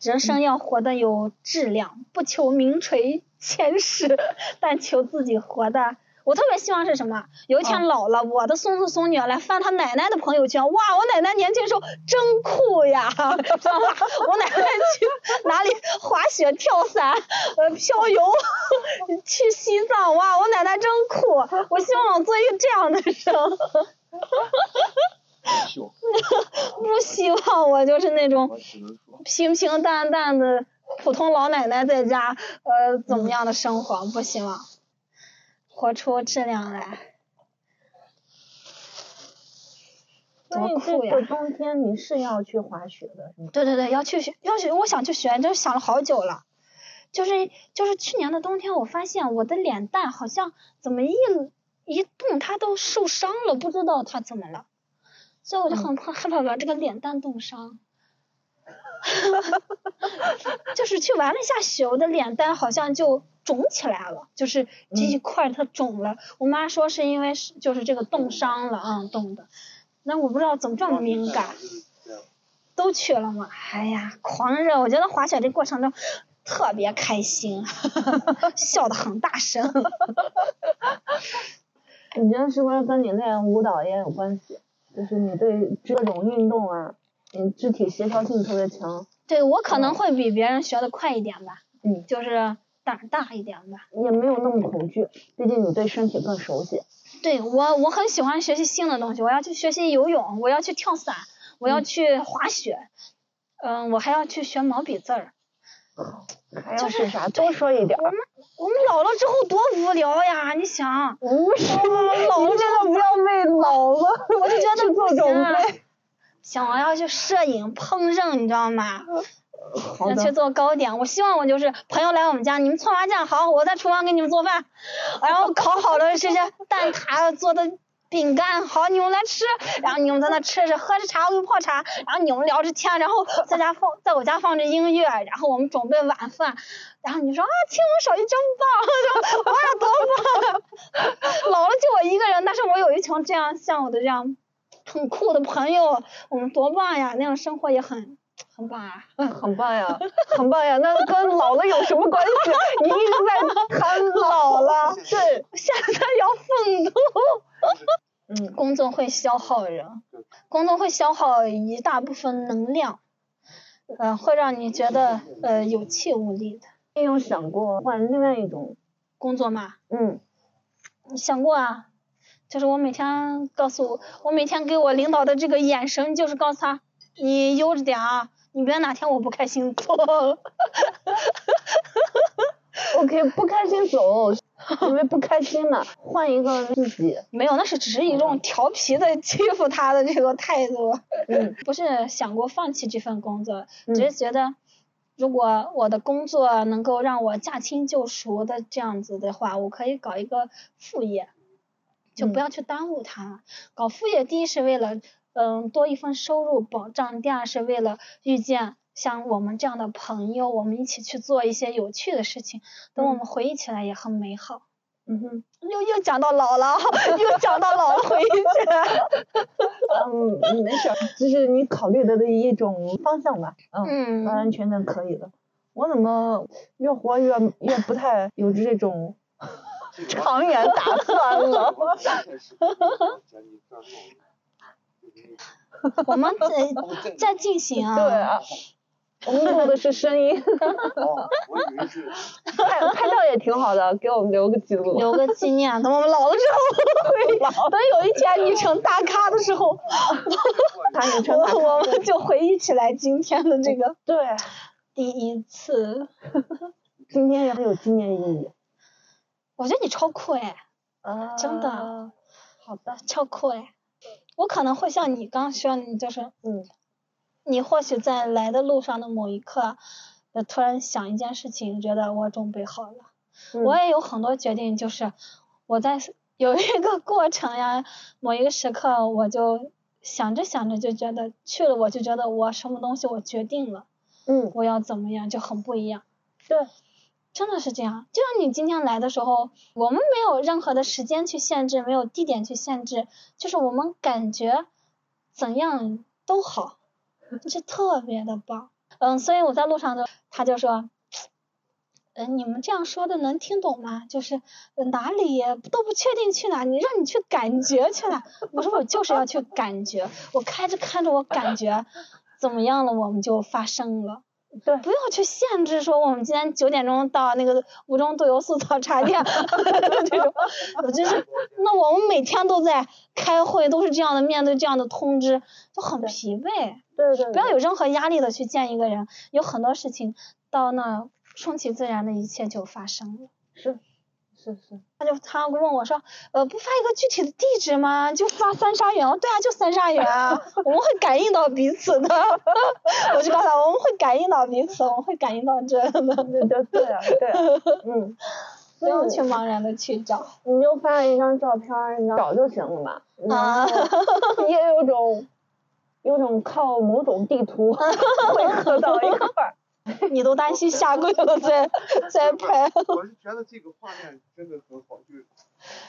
人生要活得有质量，不求名垂 千史，但求自己活的。我特别希望是什么？有一天老了，我的孙子孙女来翻他奶奶的朋友圈，哇，我奶奶年轻时候真酷呀？我奶奶去哪里滑雪、跳伞、呃漂游，去西藏，哇，我奶奶真酷。我希望我做一个这样的人。不希望我就是那种平平淡淡的普通老奶奶在家，呃，怎么样的生活？不希望，活出质量来。多酷呀冬天你是要去滑雪的，对对对，要去学，要去，我想去学，真是想了好久了。就是就是去年的冬天，我发现我的脸蛋好像怎么一一动它都受伤了，不知道它怎么了，所以我就很怕害怕把这个脸蛋冻伤。就是去玩了一下雪，我的脸蛋好像就肿起来了，就是这一块它肿了。我妈说是因为是就是这个冻伤了啊、冻的，那我不知道怎么这么敏感。都去了嘛，哎呀，狂热！我觉得滑雪这过程中特别开心，笑的很大声。你觉得是不是跟你练舞蹈也有关系？就是你对这种运动啊，你肢体协调性特别强，对我可能会比别人学的快一点吧，嗯，就是胆儿大一点吧。也没有那么恐惧，毕竟你对身体更熟悉。对我，我很喜欢学习新的东西，我要去学习游泳，我要去跳伞，我要去滑雪，嗯，我还要去学毛笔字儿。还就是要是啥？多说一点我们。我们老了之后多无聊呀！你想，不是，老了你真的不要为老了我就觉得做不行。想要去摄影、烹饪，你知道吗？好去做糕点。我希望我就是朋友来我们家，你们搓麻将好，我在厨房给你们做饭，然后烤好了这些蛋挞做的饼干好，你们来吃，然后你们在那吃着喝着茶，我给泡茶，然后你们聊着天，然后在家放在我家放着音乐，然后我们准备晚饭，然后你说啊，听我手艺真棒，我说哇，多棒！老了就我一个人，但是我有一群这样像我的这样很酷的朋友，我们多棒呀！那样生活也很很棒啊。很棒呀，很棒呀。那 跟老了有什么关系？你一直在谈 老了，对，现在要奋斗。嗯，工作会消耗人，工作会消耗一大部分能量，呃，会让你觉得呃有气无力的你有想过换另外一种？工作吗。嗯，想过啊，就是我每天告诉我，我每天给我领导的这个眼神，就是告诉他，你悠着点啊，你别哪天我不开心走。OK，不开心走，因为不开心了，换一个自己。没有，那是只是一种调皮的欺负他的这个态度，嗯 不是想过放弃这份工作，嗯只是觉得如果我的工作能够让我驾轻就熟的这样子的话，我可以搞一个副业，就不嗯要去耽误它。搞副业，第一是为了嗯多一份收入保障，第二是为了遇见。像我们这样的朋友，我们一起去做一些有趣的事情，等我嗯们回忆起来也很美好。嗯哼，又又讲到老了，又讲到老了，回忆起来。嗯，没事儿，这是你考虑的的一种方向吧。嗯，嗯完完全全可以的。我怎么越活越越不太有这种长远打算了？我们在在进行啊。对啊。我们录的是声音。哦，我以为是。拍拍照也挺好的，给我们留个记录。留个纪念，等我们老了之后回，等有一天你成大咖的时候，我 我们就回忆起来今天的这个。对。第一次。今天也很有纪念意义。我觉得你超酷哎。啊。真的。好的。超酷哎。我可能会像你刚说，你就是嗯。你或许在来的路上的某一刻，呃，突然想一件事情，觉得我准备好了。我也有很多决定，就是我在有一个过程呀，某一个时刻，我就想着想着就觉得去了，我就觉得我什么东西我决定了，嗯，我要怎么样就很不一样。对，真的是这样。就像你今天来的时候，我们没有任何的时间去限制，没有地点去限制，就是我们感觉怎样都好。就是特别的棒，嗯，所以我在路上就他就说，嗯，你们这样说的能听懂吗？就是哪里都不确定去哪，你让你去感觉去哪。我说我就是要去感觉，我开着开着我感觉怎么样了，我们就发生了。对，不要去限制说我们今天九点钟到那个吴中豆油素早茶店 这种，我真是，那我们每天都在开会，都是这样的，面对这样的通知，就很疲惫。对对。不要有任何压力的去见一个人，有很多事情到那顺其自然的一切就发生了。是。是是，他就他问我说，呃，不发一个具体的地址吗？就发三沙园。对啊，就三沙园啊，我们会感应到彼此的。我就告诉他，我们会感应到彼此，我们会感应到这的。对对对啊，对啊，嗯，不用去茫然的去找，你就发一张照片，你找就行了嘛。啊。也有种，有种靠某种地图汇合到一块儿。你都担心下跪了再再拍。我是觉得这个画面真的很好，就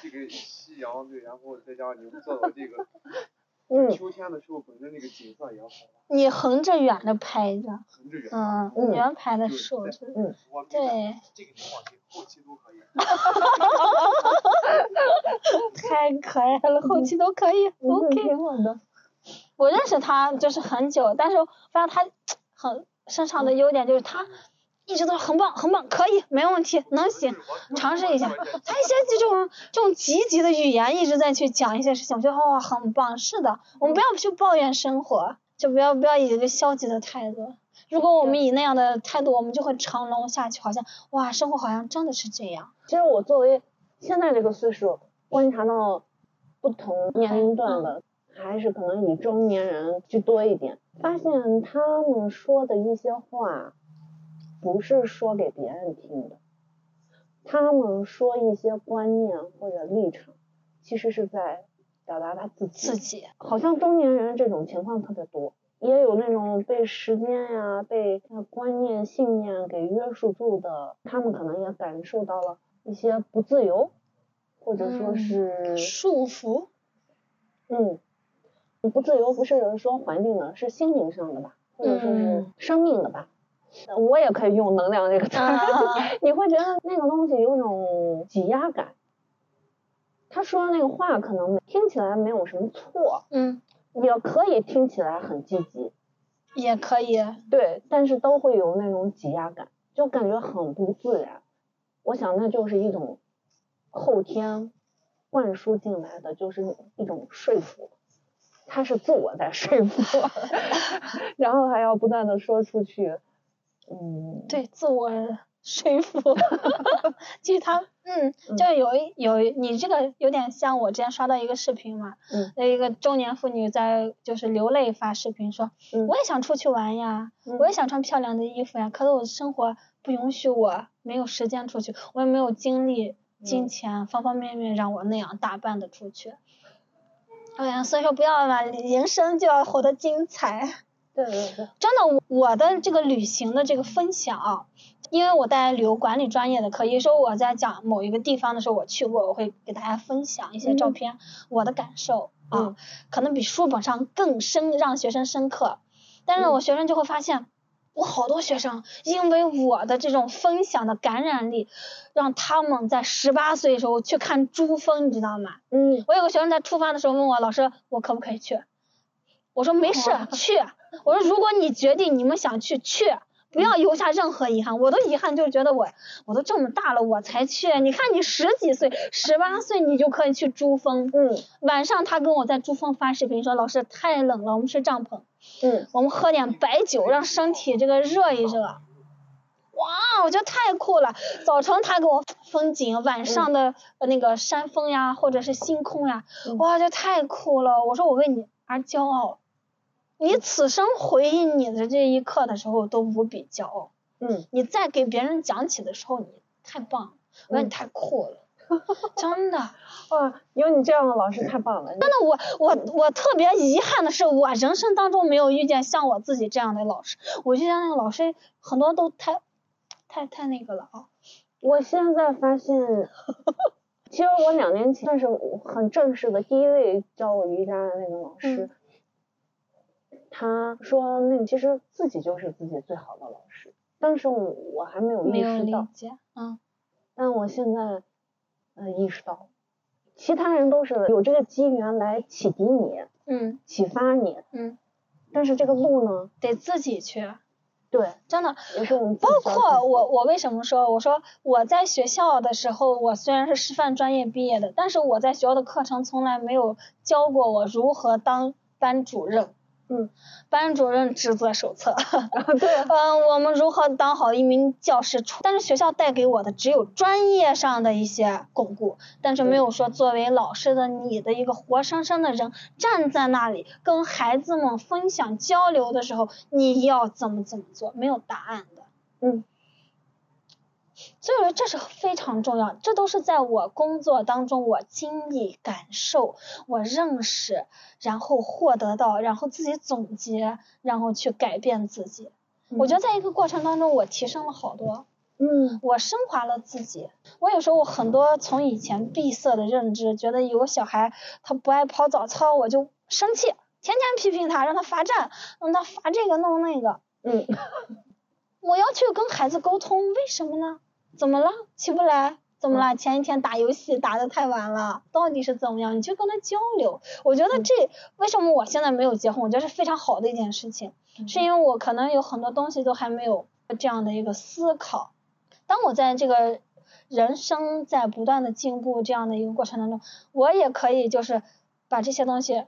这个夕阳对，然后再加上你们做到这个，嗯，秋天的时候本身那个景色也好。你横着远的拍着。横着远。嗯，远拍的瘦，嗯，对。这个情况后期都可以。太可爱了，后期都可以，OK。挺好的。我认识他就是很久，但是发现他很。身上的优点就是他一直都很棒很棒，可以没问题能行，尝试一下。他一些这种这种积极的语言一直在去讲一些事情，我觉得哇很棒。是的，我们不要去抱怨生活，就不要不要以一个消极的态度。如果我们以那样的态度，我们就会长龙下去，好像哇生活好像真的是这样。其实我作为现在这个岁数，观察到不同年龄段的，还是可能以中年人居多一点。发现他们说的一些话，不是说给别人听的，他们说一些观念或者立场，其实是在表达他自己。自己。好像中年人这种情况特别多，也有那种被时间呀、被观念、信念给约束住的，他们可能也感受到了一些不自由，或者说是束缚。嗯。不自由不是说环境的，是心灵上的吧，或者说是生命的吧。我也可以用能量这个词。你会觉得那个东西有种挤压感。他说的那个话可能听起来没有什么错，嗯，也可以听起来很积极，也可以，对，但是都会有那种挤压感，就感觉很不自然。我想那就是一种后天灌输进来的，就是一种说服。他是自我在说服，然后还要不断的说出去，嗯，对，自我说服，其实他，嗯，就有一有你这个有点像我之前刷到一个视频嘛，嗯，那一个中年妇女在就是流泪发视频说，我也想出去玩呀，我也想穿漂亮的衣服呀，可是我的生活不允许我没有时间出去，我也没有精力、金钱方方面面让我那样打扮的出去。哎呀，所以说不要嘛，人生就要活得精彩。对对对。真的，我的这个旅行的这个分享啊，因为我带旅游管理专业的课，有时候我在讲某一个地方的时候，我去过，我会给大家分享一些照片，我的感受啊，可能比书本上更深，让学生深刻。但是我学生就会发现，我好多学生因为我的这种分享的感染力，让他们在十八岁的时候去看珠峰，你知道吗？嗯，我有个学生在出发的时候问我老师，我可不可以去？我说没事，去。我说如果你决定你们想去，去，不要留下任何遗憾。我的遗憾就是觉得我我都这么大了，我才去。你看你十几岁，十八岁你就可以去珠峰。嗯晚上他跟我在珠峰发视频说，老师太冷了，我们睡帐篷。嗯，我们喝点白酒，让身体这个热一热。哇，我觉得太酷了！早晨他给我风景，晚上的呃那个山峰呀，或者是星空呀，嗯哇，这太酷了！我说我为你而骄傲，你此生回忆你的这一刻的时候都无比骄傲。嗯，你再给别人讲起的时候，你太棒了，我觉得你太酷了，真的。哇，有你这样的老师太棒了。真的，我我我特别遗憾的是，我人生当中没有遇见像我自己这样的老师。我遇见那个老师很多都太太太那个了啊。我现在发现，其实我两年前算是很正式的第一位教我瑜伽的那个老师，他说那个其实自己就是自己最好的老师。当时我我还没有意识到，嗯但我现在呃意识到了，其他人都是有这个机缘来启迪你、嗯启发你，嗯，但是这个路呢，得自己去，对，真的。包括我，我为什么说？我说我在学校的时候，我虽然是师范专业毕业的，但是我在学校的课程从来没有教过我如何当班主任。嗯，班主任职责手册。对，嗯，我们如何当好一名教师？但是学校带给我的只有专业上的一些巩固，但是没有说作为老师的你的一个活生生的人站在那里跟孩子们分享交流的时候，你要怎么怎么做，没有答案的。嗯，所以说这是非常重要，这都是在我工作当中我经历、感受、我认识，然后获得到，然后自己总结，然后去改变自己。我觉得在一个过程当中，我提升了好多，嗯我升华了自己。我有时候我很多从以前闭塞的认知，觉得有个小孩他不爱跑早操，我就生气，天天批评他，让他罚站，让他罚这个弄那个。嗯我要去跟孩子沟通，为什么呢？怎么了？起不来？怎么了？前一天打游戏打的太晚了，到底是怎么样？你就跟他交流。我觉得这为什么我现在没有结婚？我觉得是非常好的一件事情，是因为我可能有很多东西都还没有这样的一个思考。当我在这个人生在不断的进步这样的一个过程当中，我也可以就是把这些东西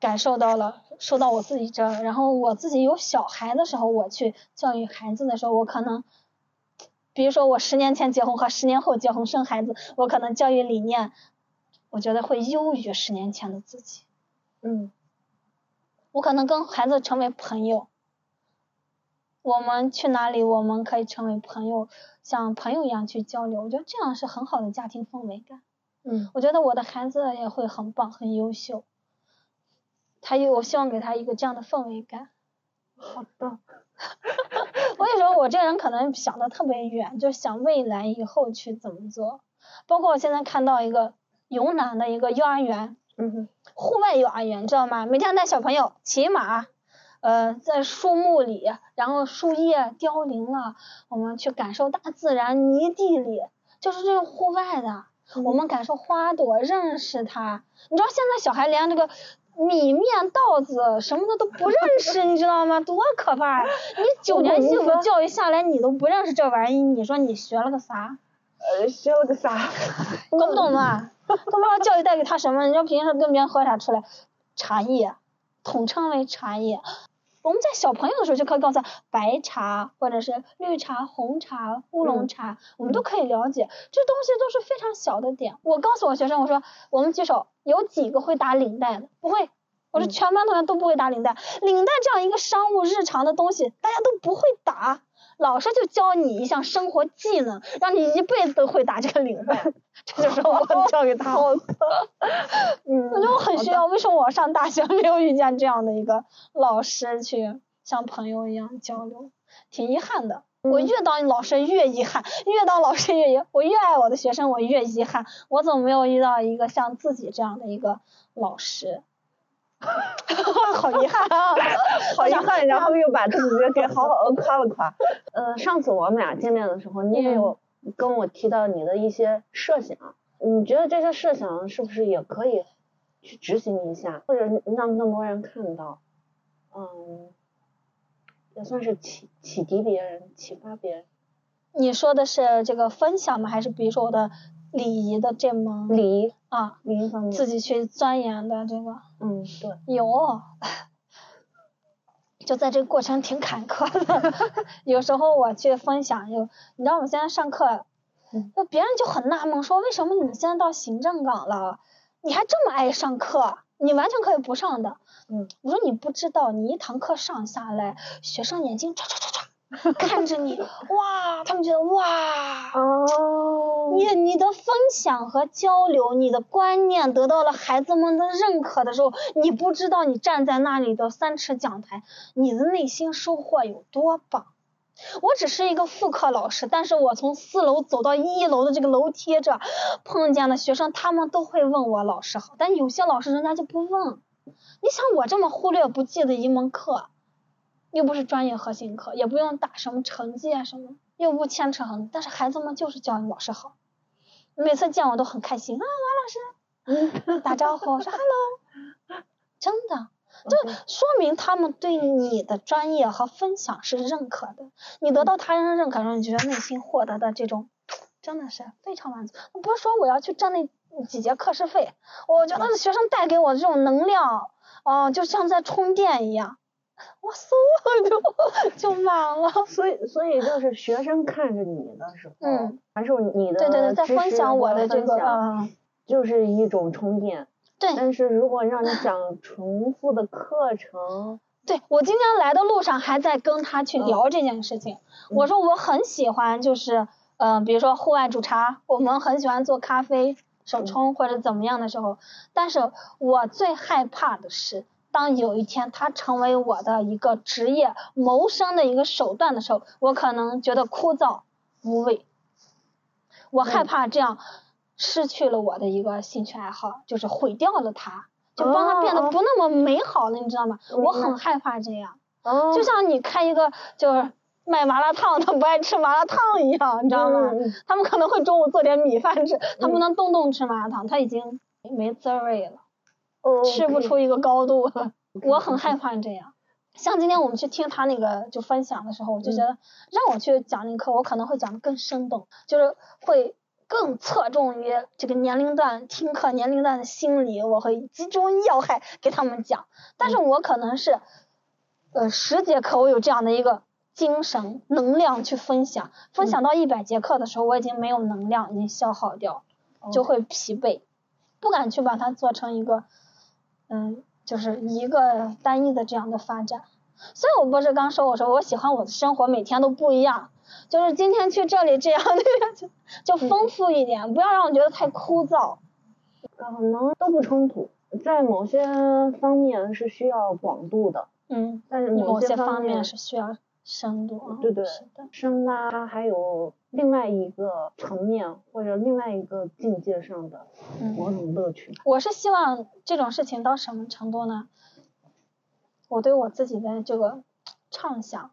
感受到了，受到我自己这儿，然后我自己有小孩的时候，我去教育孩子的时候，我可能，比如说我十年前结婚和十年后结婚生孩子，我可能教育理念，我觉得会优于十年前的自己。嗯我可能跟孩子成为朋友，我们去哪里，我们可以成为朋友，像朋友一样去交流。我觉得这样是很好的家庭氛围感。嗯我觉得我的孩子也会很棒，很优秀。他有，我希望给他一个这样的氛围感。好的，我跟你说我这个人可能想的特别远，就想未来以后去怎么做。包括我现在看到一个云南的一个幼儿园，嗯哼户外幼儿园，知道吗？每天带小朋友骑马，呃，在树木里，然后树叶凋零了，我们去感受大自然，泥地里，就是这种户外的，我们感受花朵，认识它。你知道现在小孩连这个米面稻子什么的都不认识，你知道吗？多可怕呀！你九年义务教育下来，你都不认识这玩意儿，你说你学了个啥？呃，学了个啥？懂不懂啊？都不知道教育带给他什么。你说平时跟别人喝啥出来？茶叶，统称为茶叶。我们在小朋友的时候就可以告诉他白茶或者是绿茶、红茶、乌龙茶，我们都可以了解。这东西都是非常小的点。我告诉我学生，我说我们举手，有几个会打领带的？不会。我说全班同学都不会打领带。领带这样一个商务日常的东西，大家都不会打。老师就教你一项生活技能，让你一辈子都会打这个领带，这就是我教给他。好的，嗯，我觉得我很需要，为什么我上大学没有遇见这样的一个老师去像朋友一样交流，挺遗憾的。我越当老师越遗憾，越当老师越遗，我越爱我的学生，我越遗憾，我怎么没有遇到一个像自己这样的一个老师？好遗憾啊！好遗憾，然后又把自己给好好的夸了夸。呃，上次我们俩见面的时候，你也有跟我提到你的一些设想，你觉得这些设想是不是也可以去执行一下，或者让更多人看到？嗯，也算是启启迪别人，启发别人。你说的是这个分享吗？还是比如说我的礼仪的这门礼仪啊，礼仪方面，自己去钻研的这个？嗯，对，有，就在这个过程挺坎坷的。有时候我去分享，有你知道我现在上课，那别人就很纳闷，说为什么你现在到行政岗了，你还这么爱上课？你完全可以不上的。嗯，我说你不知道，你一堂课上下来，学生眼睛唰唰唰唰 看着你，哇，他们觉得哇，哦，你你的分享和交流，你的观念得到了孩子们的认可的时候，你不知道你站在那里的三尺讲台，你的内心收获有多棒。我只是一个副课老师，但是我从四楼走到一楼的这个楼梯这，碰见的学生他们都会问我老师好，但有些老师人家就不问。你想我这么忽略不计的一门课，又不是专业核心课，也不用打什么成绩啊什么，又不牵扯很，但是孩子们就是叫你老师好，每次见我都很开心啊，王老师，嗯，打招呼我说 hello，真的。就说明他们对你的专业和分享是认可的，你得到他人的认可，后你觉得内心获得的这种真的是非常满足。不是说我要去挣那几节课时费，我觉得学生带给我的这种能量，哦，就像在充电一样，我嗖就就满了。所以，所以就是学生看着你的时候，嗯，还是你的对对对，在分享我的这个，嗯，就是一种充电。对，但是如果让你讲重复的课程，对我今天来的路上还在跟他去聊这件事情。我说我很喜欢，就是嗯，比如说户外煮茶，我们很喜欢做咖啡手冲或者怎么样的时候，但是我最害怕的是，当有一天它成为我的一个职业谋生的一个手段的时候，我可能觉得枯燥无味。我害怕这样。失去了我的一个兴趣爱好，就是毁掉了它，就帮它变得不那么美好了，你知道吗？我很害怕这样，就像你开一个就是卖麻辣烫，他不爱吃麻辣烫一样，你知道吗？他们可能会中午做点米饭吃，他不能动动吃麻辣烫，他已经没滋味了，吃不出一个高度了。我很害怕这样。像今天我们去听他那个就分享的时候，我就觉得让我去讲那课，我可能会讲的更生动，就是会。更侧重于这个年龄段听课年龄段的心理，我会集中要害给他们讲。但是我可能是，呃，十节课我有这样的一个精神能量去分享，分享到一百节课的时候，我已经没有能量，已经消耗掉，就会疲惫，不敢去把它做成一个，嗯，就是一个单一的这样的发展。所以我不是刚说我说我喜欢我的生活每天都不一样。就是今天去这里这样那样就就丰富一点，不要让我觉得太枯燥。可能都不冲突，在某些方面是需要广度的，嗯，但是某些方面是需要深度。对对。深挖还有另外一个层面或者另外一个境界上的某种乐趣。我是希望这种事情到什么程度呢？我对我自己的这个畅想。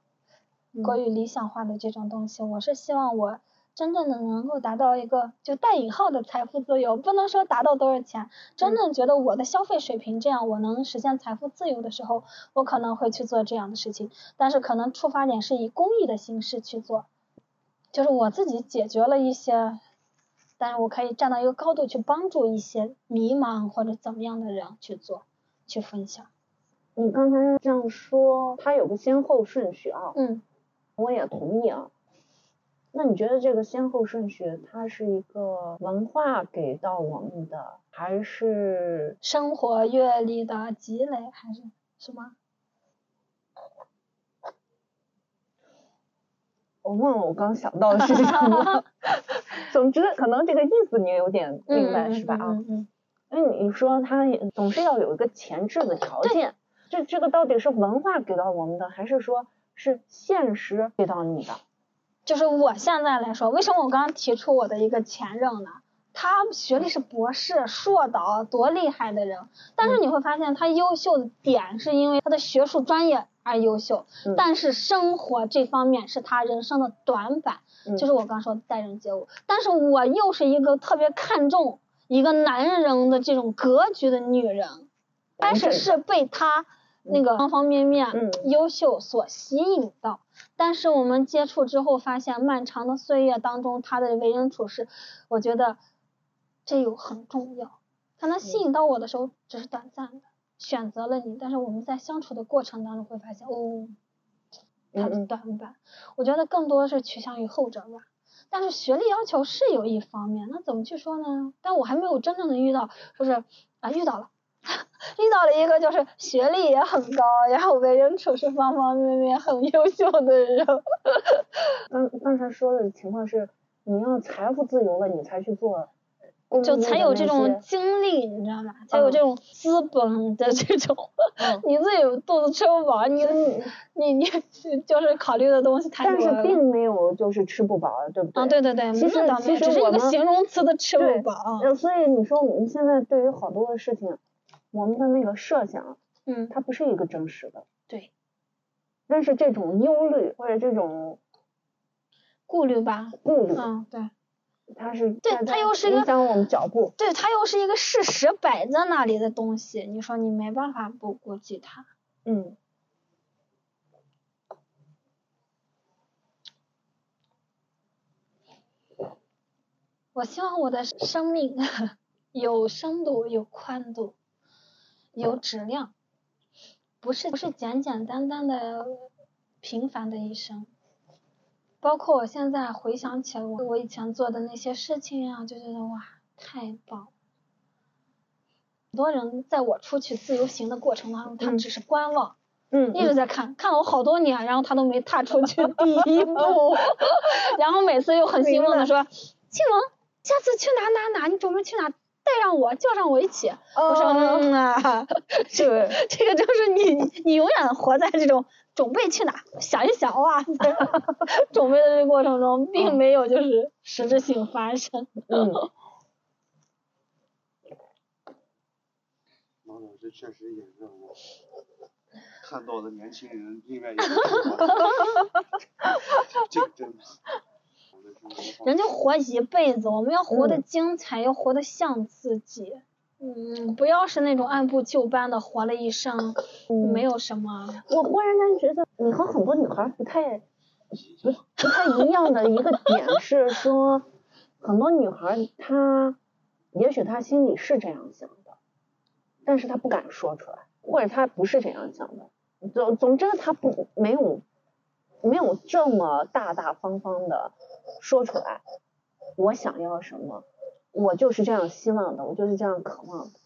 过于理想化的这种东西，我是希望我真正的能够达到一个就带引号的财富自由，不能说达到多少钱，真正觉得我的消费水平这样，我能实现财富自由的时候，我可能会去做这样的事情。但是可能出发点是以公益的形式去做，就是我自己解决了一些，但是我可以站到一个高度去帮助一些迷茫或者怎么样的人去做，去分享。你刚才这样说，它有个先后顺序啊。嗯。我也同意啊，那你觉得这个先后顺序，它是一个文化给到我们的，还是生活阅历的积累，还是什么？我忘了我刚想到的是什么。总之，可能这个意思你有点明白是吧？啊，嗯嗯。因为你说它总是要有一个前置的条件，这这个到底是文化给到我们的，还是说？是现实给到你的，就是我现在来说，为什么我刚刚提出我的一个前任呢？他学历是博士、硕导，多厉害的人，但是你会发现他优秀的点是因为他的学术专业而优秀，嗯。但是生活这方面是他人生的短板，嗯。就是我刚说的待人接物。但是我又是一个特别看重一个男人的这种格局的女人，但是是被他那个方方面面嗯。优秀所吸引到。但是我们接触之后发现，漫长的岁月当中，他的为人处事，我觉得这又很重要。可能吸引到我的时候只是短暂的，选择了你，但是我们在相处的过程当中会发现，哦，他的嗯嗯短板，我觉得更多的是趋向于后者吧。但是学历要求是有一方面，那怎么去说呢？但我还没有真正的遇到，就是啊遇到了，遇到了一个就是学历也很高，然后为人处事方方面面很优秀的人。刚刚才说的情况是，你要财富自由了，你才去做就才有这种些精力，你知道吗？才有嗯这种资本的这种，你自己肚子吃不饱，你你你就是考虑的东西太多但是。并没有就是吃不饱，对不对？啊，对对对，其实那倒没有，其实只是一我们个形容词的吃对不饱所以你说我们现在对于好多的事情，我们的那个设想，嗯，它不是一个真实的。对，但是这种忧虑或者这种顾虑吧，顾虑，嗯，对，它是对它又是一个影响我们脚步。对，它又是一个事实摆在那里的东西，你说你没办法不顾及它。嗯我希望我的生命有深度、有宽度、有质量，不是不是简简单单的平凡的一生。包括我现在回想起我我以前做的那些事情啊，就觉得哇，太棒！很多人在我出去自由行的过程当中，他们只是观望，嗯一直在看，看了我好多年，然后他都没踏出去 第一步，然后每次又很兴奋的说：“庆龙，下次去哪哪哪，你准备去哪？带上我，叫上我一起。我说：“哦嗯啊，这个这个就是你你永远活在这种准备去哪，想一想哇，在 准备的这个过程中，并没有就是实质性发生。嗯，王老师确实也让我看到了年轻人另外一个这个真的。人就活一辈子，我们要活得嗯精彩，要活得像自己。嗯，不要是那种按部就班的活了一生，嗯没有什么。我忽然间觉得你和很多女孩儿不太 不不太一样的一个点是说，很多女孩儿她也许她心里是这样想的，但是她不敢说出来，或者她不是这样想的。总总之，她不没有没有这么大大方方的说出来，我想要什么，我就是这样希望的，我就是这样渴望的，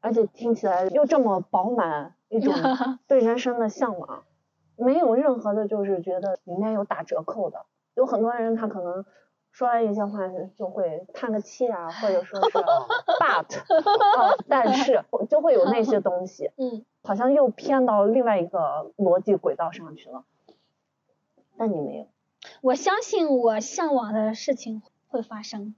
而且听起来又这么饱满一种 对人生的向往，没有任何的就是觉得里面有打折扣的。有很多人他可能说完一些话就会叹个气啊，或者说是 but 啊，但是 就会有那些东西，嗯，好像又偏到另外一个逻辑轨道上去了。但你没有，我相信我向往的事情会发生。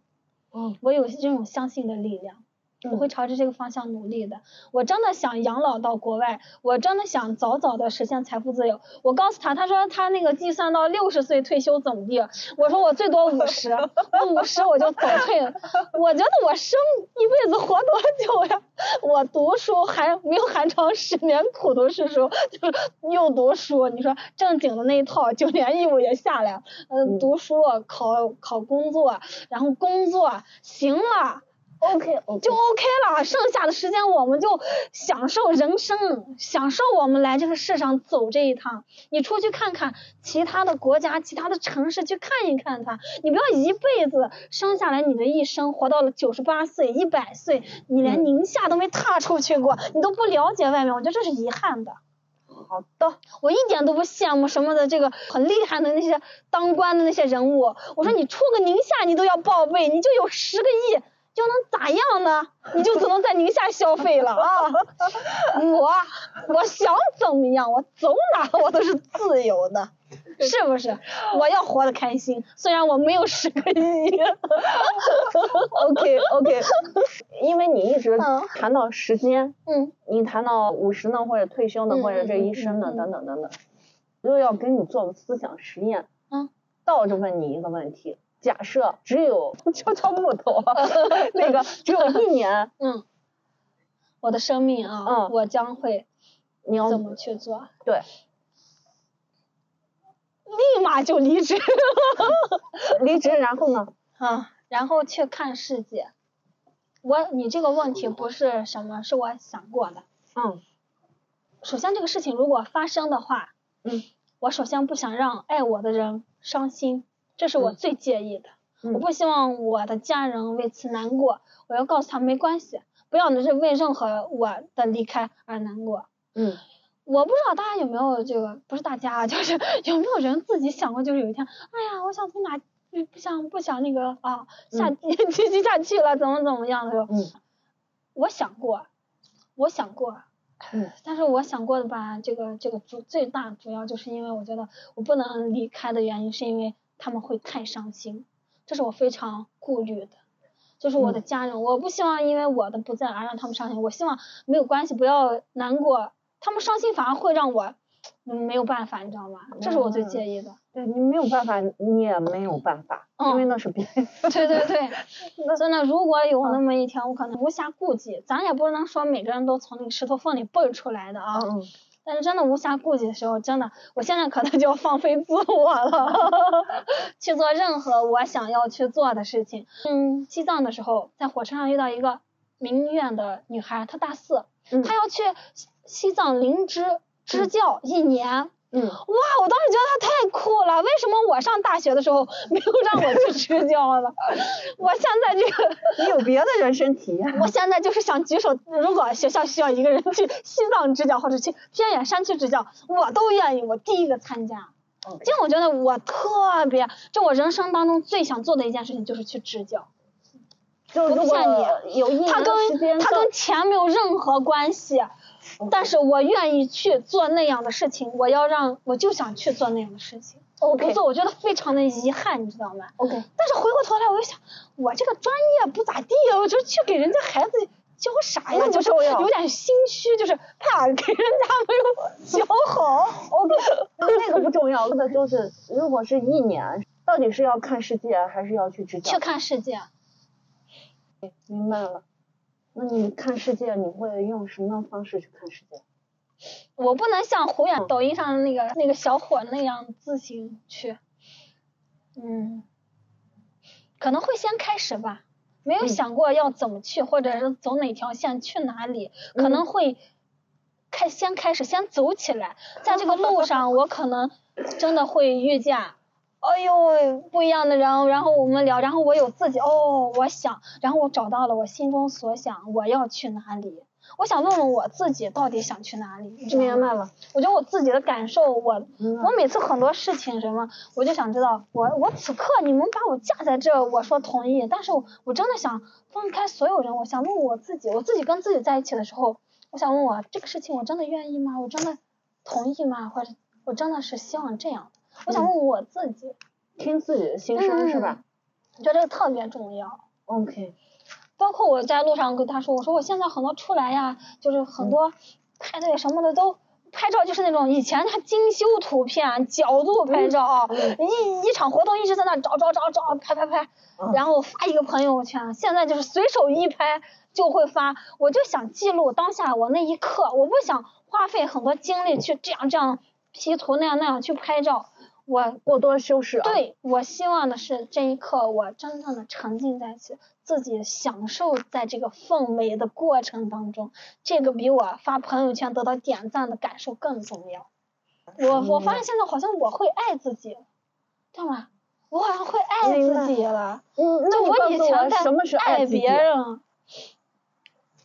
嗯，我有这种相信的力量。我会朝着这个方向努力的。我真的想养老到国外，我真的想早早的实现财富自由。我告诉他，他说他那个计算到六十岁退休怎么地？我说我最多五十，我五十我就早退了。我觉得我生一辈子活多久呀？我读书还没有寒窗十年苦读是书，就是又读书，你说正经的那一套九年义务也下来，嗯，读书考考工作，然后工作行了。OK 就 OK 了，剩下的时间我们就享受人生，享受我们来这个世上走这一趟。你出去看看其他的国家、其他的城市，去看一看它。你不要一辈子生下来，你的一生活到了九十八岁、一百岁，你连宁夏都没踏出去过，你都不了解外面，我觉得这是遗憾的。好的，我一点都不羡慕什么的这个很厉害的那些当官的那些人物。我说你出个宁夏你都要报备，你就有十个亿。就能咋样呢？你就只能在宁夏消费了啊！我我想怎么样，我走哪我都是自由的。是不是？我要活得开心，虽然我没有十个亿。OK OK，因为你一直嗯谈到时间，嗯你谈到五十呢，或者退休呢，嗯或者这一生呢，等等等等，又要跟你做个思想实验。嗯，倒着问你一个问题：假设只有 敲敲木头啊，那个只有一年，嗯，我的生命啊，嗯我将会你要怎么去做？对立马就离职离职，然后呢？啊，然后去看世界。我你这个问题不是什么，是我想过的。嗯首先，这个事情如果发生的话，嗯，我首先不想让爱我的人伤心，这是我嗯。最介意的。嗯。我不希望我的家人为此难过，我要告诉他没关系，不要是为任何我的离开而难过。嗯。我不知道大家有没有这个，不是大家啊，就是 有没有人自己想过，就是有一天，哎呀，我想从哪不不想不想那个啊下嗯。积极下去了，怎么怎么样的时候，嗯。我想过，我想过，嗯。但是我想过的吧，这个这个主最大主要就是因为我觉得我不能离开的原因，是因为他们会太伤心，这是我非常顾虑的。就是我的嗯家人，我不希望因为我的不在而让他们伤心，我希望没有关系，不要难过，他们伤心反而会让我嗯没有办法，你知道吗？这是我最嗯介意的。对你没有办法，你也没有办法，因为嗯那是别人。对对对，真的，如果有那么一天，我可能无暇顾及，咱也不能说每个人都从那个石头缝里蹦出来的啊。嗯但是真的无暇顾及的时候，真的，我现在可能就要放飞自我了，去做任何我想要去做的事情。嗯，西藏的时候，在火车上遇到一个民院的女孩，她大四，嗯她要去西西藏灵芝支教一年。嗯哇，我当时觉得他太酷了，为什么我上大学的时候没有让我去支教呢？我现在这个。你有别的人生体验。我现在就是想举手，如果学校需要一个人去西藏支教或者去偏远山区支教，我都愿意，我第一个参加。为我觉得我特别，就我人生当中最想做的一件事情就是去支教。就如果有一年它的时间跟他跟钱没有任何关系，但是我愿意去做那样的事情，我要让我就想去做那样的事情。我不做，我觉得非常的遗憾，你知道吗？OK，但是回过头来，我又想，我这个专业不咋地呀，我就去给人家孩子教啥呀？不就是有点心虚，就是怕给人家没有教好。OK，那个不重要，那就是如果是一年，到底是要看世界还是要去支教？去看世界，明白了。那你看世界，你会用什么方式去看世界？我不能像胡远抖音上的那个那个小伙那样自行去，嗯，可能会先开始吧，没有嗯。想过要怎么去，或者是走哪条线去哪里，可能会开先开始先走起来，在这个路上 我可能真的会遇见。哎呦，不一样的人，然后我们聊，然后我有自己哦，我想，然后我找到了我心中所想，我要去哪里？我想问问我自己到底想去哪里？明白了。我觉得我自己的感受，我我每次很多事情什么，我就想知道，我我此刻你们把我架在这，我说同意，但是我我真的想放开所有人，我想问我自己，我自己跟自己在一起的时候，我想问我这个事情我真的愿意吗？我真的同意吗？或者我真的是希望这样的？我想问我自己，听自己的心声是吧我觉得这个特别重要。？OK，包括我在路上跟他说，我说我现在很多出来呀，就是很多派对什么的都拍照，就是那种以前他精修图片、角度拍照啊，一一场活动一直在那找找找找拍拍拍，嗯然后发一个朋友圈，现在就是随手一拍就会发，我就想记录当下我那一刻，我不想花费很多精力去这样这样 P 图那样那样去拍照，我过多修饰啊。，对，我希望的是这一刻我真正的沉浸在其自己享受在这个氛围的过程当中，这个比我发朋友圈得到点赞的感受更重要。我我发现现在好像我会爱自己，知道吗？我好像会爱自己了。嗯，那我以前什么是爱别？人，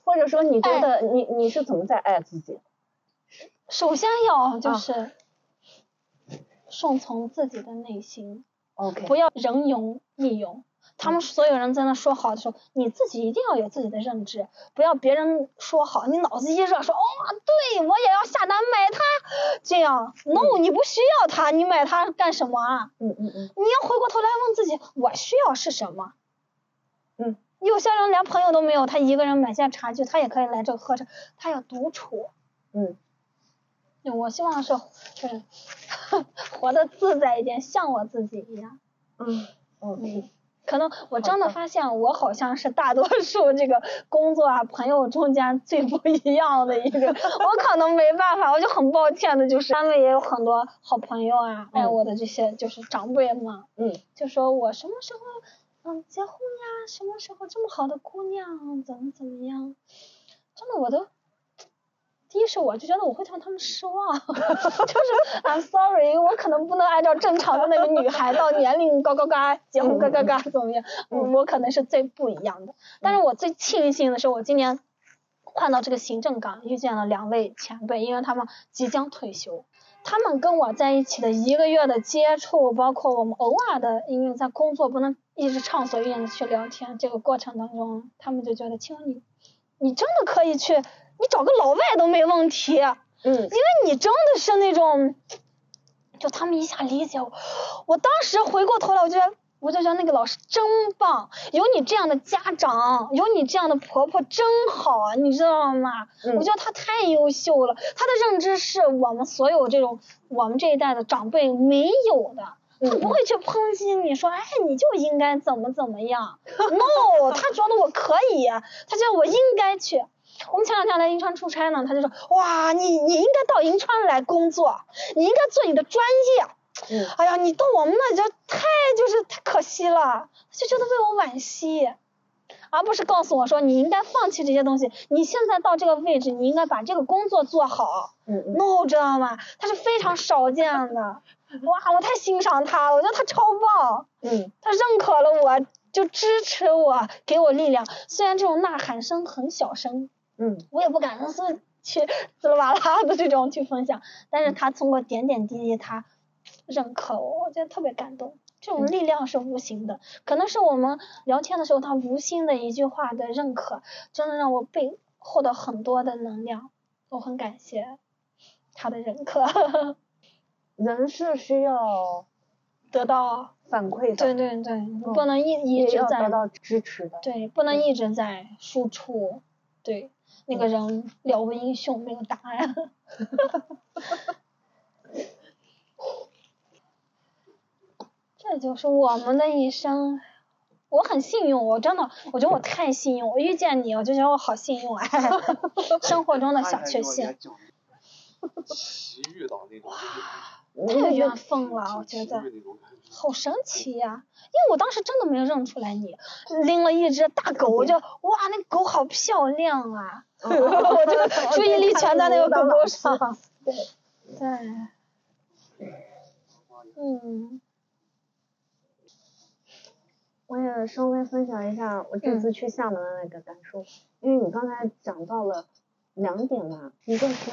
或者说你觉爱得你你是怎么在爱自己？首先要就啊是顺从自己的内心。OK，不要人云亦云。他们所有人在那说好的时候，你自己一定要有自己的认知，不要别人说好，你脑子一热说，哦，对我也要下单买它，这样，no，你不需要它，你买它干什么啊？嗯嗯嗯你要回过头来问自己，我需要是什么？嗯，有些人连朋友都没有，他一个人买下茶具，他也可以来这喝茶，他要独处。嗯对我希望是就是活得自在一点，像我自己一样。嗯嗯可能我真的的发现，我好像是大多数这个工作啊、朋友中间最不一样的一个。我可能没办法，我就很抱歉的，就是单位也有很多好朋友啊，爱我的这些就是长辈们，嗯就说我什么时候嗯结婚呀？什么时候这么好的姑娘怎么怎么样？真的我都。第一是我就觉得我会让他们失望，就是 I'm sorry，我可能不能按照正常的那个女孩到年龄嘎嘎嘎结婚嘎嘎嘎怎么样，嗯，我可能是最不一样的。但是我最庆幸的是，我今年换到这个行政岗，遇见了两位前辈，因为他们即将退休。他们跟我在一起的一个月的接触，包括我们偶尔的，因为在工作不能一直畅所欲言的去聊天，这个过程当中，他们就觉得青你，你真的可以去，你找个老外都没问题，嗯因为你真的是那种，就他们一下理解我，我当时回过头来，我就觉得。我就觉得那个老师真棒，有你这样的家长，有你这样的婆婆真好，啊你知道吗？嗯我觉得她太优秀了，她的认知是我们所有这种我们这一代的长辈没有的。她不会去抨击你说，哎，你就应该怎么怎么样。No，她觉得我可以，她觉得我应该去。我们前两天来银川出差呢，他就说，哇，你你应该到银川来工作，你应该做你的专业。嗯哎呀，你到我们那就太就是太可惜了，就觉得为我惋惜，而不是告诉我说你应该放弃这些东西，你现在到这个位置，你应该把这个工作做好。嗯嗯 no，知道吗？他是非常少见的，哇，我太欣赏他了，我觉得他超棒，嗯他认可了我，就支持我，给我力量。虽然这种呐喊声很小声，嗯我也不敢是去 滋啦哇啦的这种去分享，但是他通过点点滴滴，他认可我，我觉得特别感动。这种力量是无形的，可能是我们聊天的时候，他无心的一句话的认可，真的让我被获得很多的能量，我很感谢他的认可，人是需要得到，反馈的，对对对，你不能一一直在得到支持的。对，不能一直在输出。对，那个人了无英雄，没有答案。这就是我们的一生。我很幸运，我真的，我觉得我太幸运，我遇见你，我就觉得我好幸运哎。生活中的小确幸，奇遇到那种，太有缘分了，我觉得。好神奇呀、因为我当时真的没有认出来你，拎了一只大狗，我就哇，那狗好漂亮啊！我就注意力全在那个狗狗上。对，对，嗯我也稍微分享一下我这次去厦门的那个感受，因为你刚才讲到了两点嘛，一个是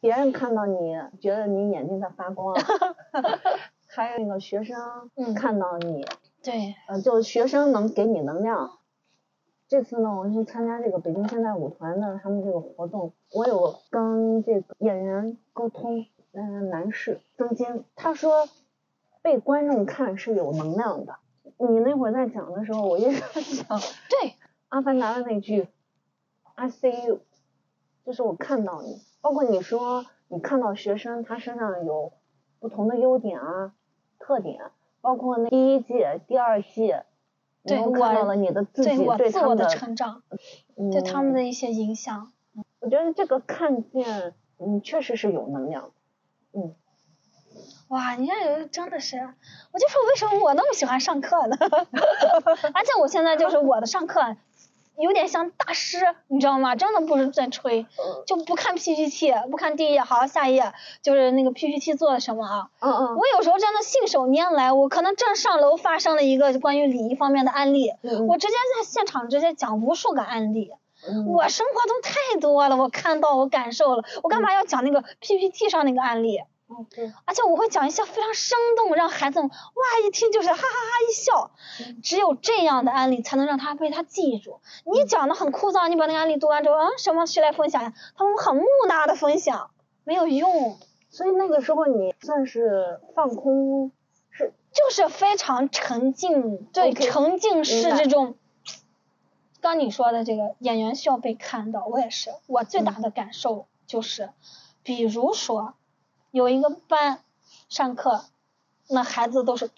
别人看到你觉得你眼睛在发光，还有那个学生嗯看到你，对，呃，就学生能给你能量。这次呢，我去参加这个北京现代舞团的他们这个活动，我有跟这个演员沟通，嗯、男士曾经他说被观众看是有能量的。你那会儿在讲的时候，我一直在想 《对，阿凡达》的那句 “I see you”，就是我看到你，包括你说你看到学生他身上有不同的优点啊、特点，包括那第一季、第二季，你对都看到了你的自己我自我的对他们的成长，嗯对他们的一些影响。我觉得这个看见，嗯，确实是有能量。嗯，哇，你这有真的是，我就说为什么我那么喜欢上课呢？而且我现在就是我的上课有点像大师，你知道吗？真的不是在吹，就不看 PPT，不看第一页，好下一页就是那个 PPT 做的什么啊？嗯嗯我有时候真的信手拈来，我可能正上楼发生了一个关于礼仪方面的案例，嗯我直接在现场直接讲无数个案例。嗯我生活中太多了，我看到我感受了，我干嘛要讲那个 PPT 上那个案例？OK，而且我会讲一些非常生动，让孩子们哇一听就是哈哈哈一笑。只有这样的案例才能让他被他记住。你讲的很枯燥，你把那个案例读完之后，嗯，什么谁来分享呀？他们很木讷的分享，没有用。所以那个时候你算是放空，是就是非常沉浸，对沉浸式这种。刚你说的这个演员需要被看到，我也是，我最大的感受就是，比如说有一个班上课，那孩子都是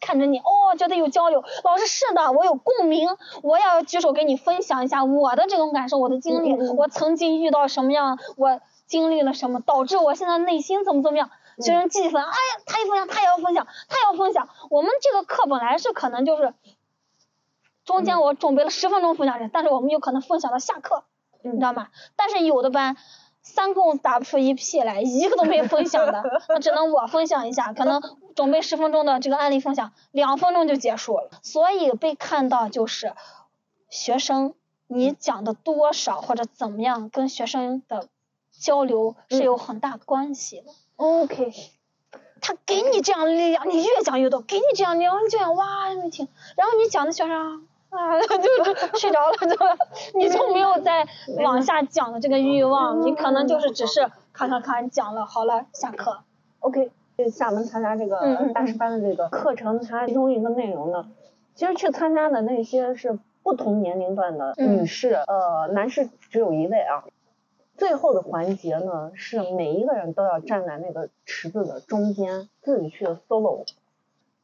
看着你，哦，觉得有交流，老师是的，我有共鸣，我也要举手给你分享一下我的这种感受，我的经历，我曾经遇到什么样，我经历了什么，导致我现在内心怎么怎么样。学生积极分，哎呀，他一分享，他也要分享，他也要分享。我们这个课本来是可能就是中间我准备了十分钟分享人，但是我们有可能分享到下课，你知道吗？但是有的班三共打不出一屁来，一个都没分享的，那只能我分享一下，可能准备十分钟的这个案例分享，两分钟就结束了。所以被看到就是学生你讲的多少或者怎么样，跟学生的交流是有很大关系的。OK，他给你这样力量，你越讲越多，给你这样力量，你这样哇，你听，然后你讲的学生啊，就是睡着了，就你就没有再往下讲的这个欲望，你可能就是只是咔咔咔讲了，好了，下课。OK，这厦门参加这个大师班的这个课程，它其中一个内容呢，其实去参加的那些是不同年龄段的嗯女士，呃，男士只有一位啊。最后的环节呢，是每一个人都要站在那个池子的中间，自己去 solo。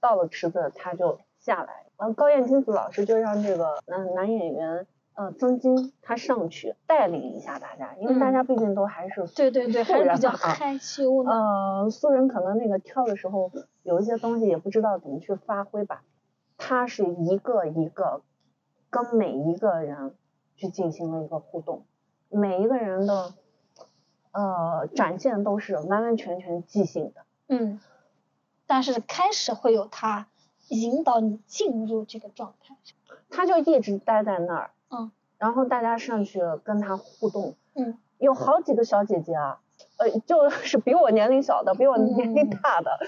到了池子，他就下来，完了高燕金子老师就让这个男男演员呃曾金他上去带领一下大家，因为大嗯家毕竟都还是对对对，还是比较害羞的。呃，素人可能那个跳的时候有一些东西也不知道怎么去发挥吧。他是一个一个跟每一个人去进行了一个互动，每一个人的呃展现都是完完全全即兴的。嗯，但是开始会有他引导你进入这个状态。他就一直待在那儿，嗯，然后大家上去跟他互动，嗯，有好几个小姐姐啊，呃，就是比我年龄小的，比我年龄大的，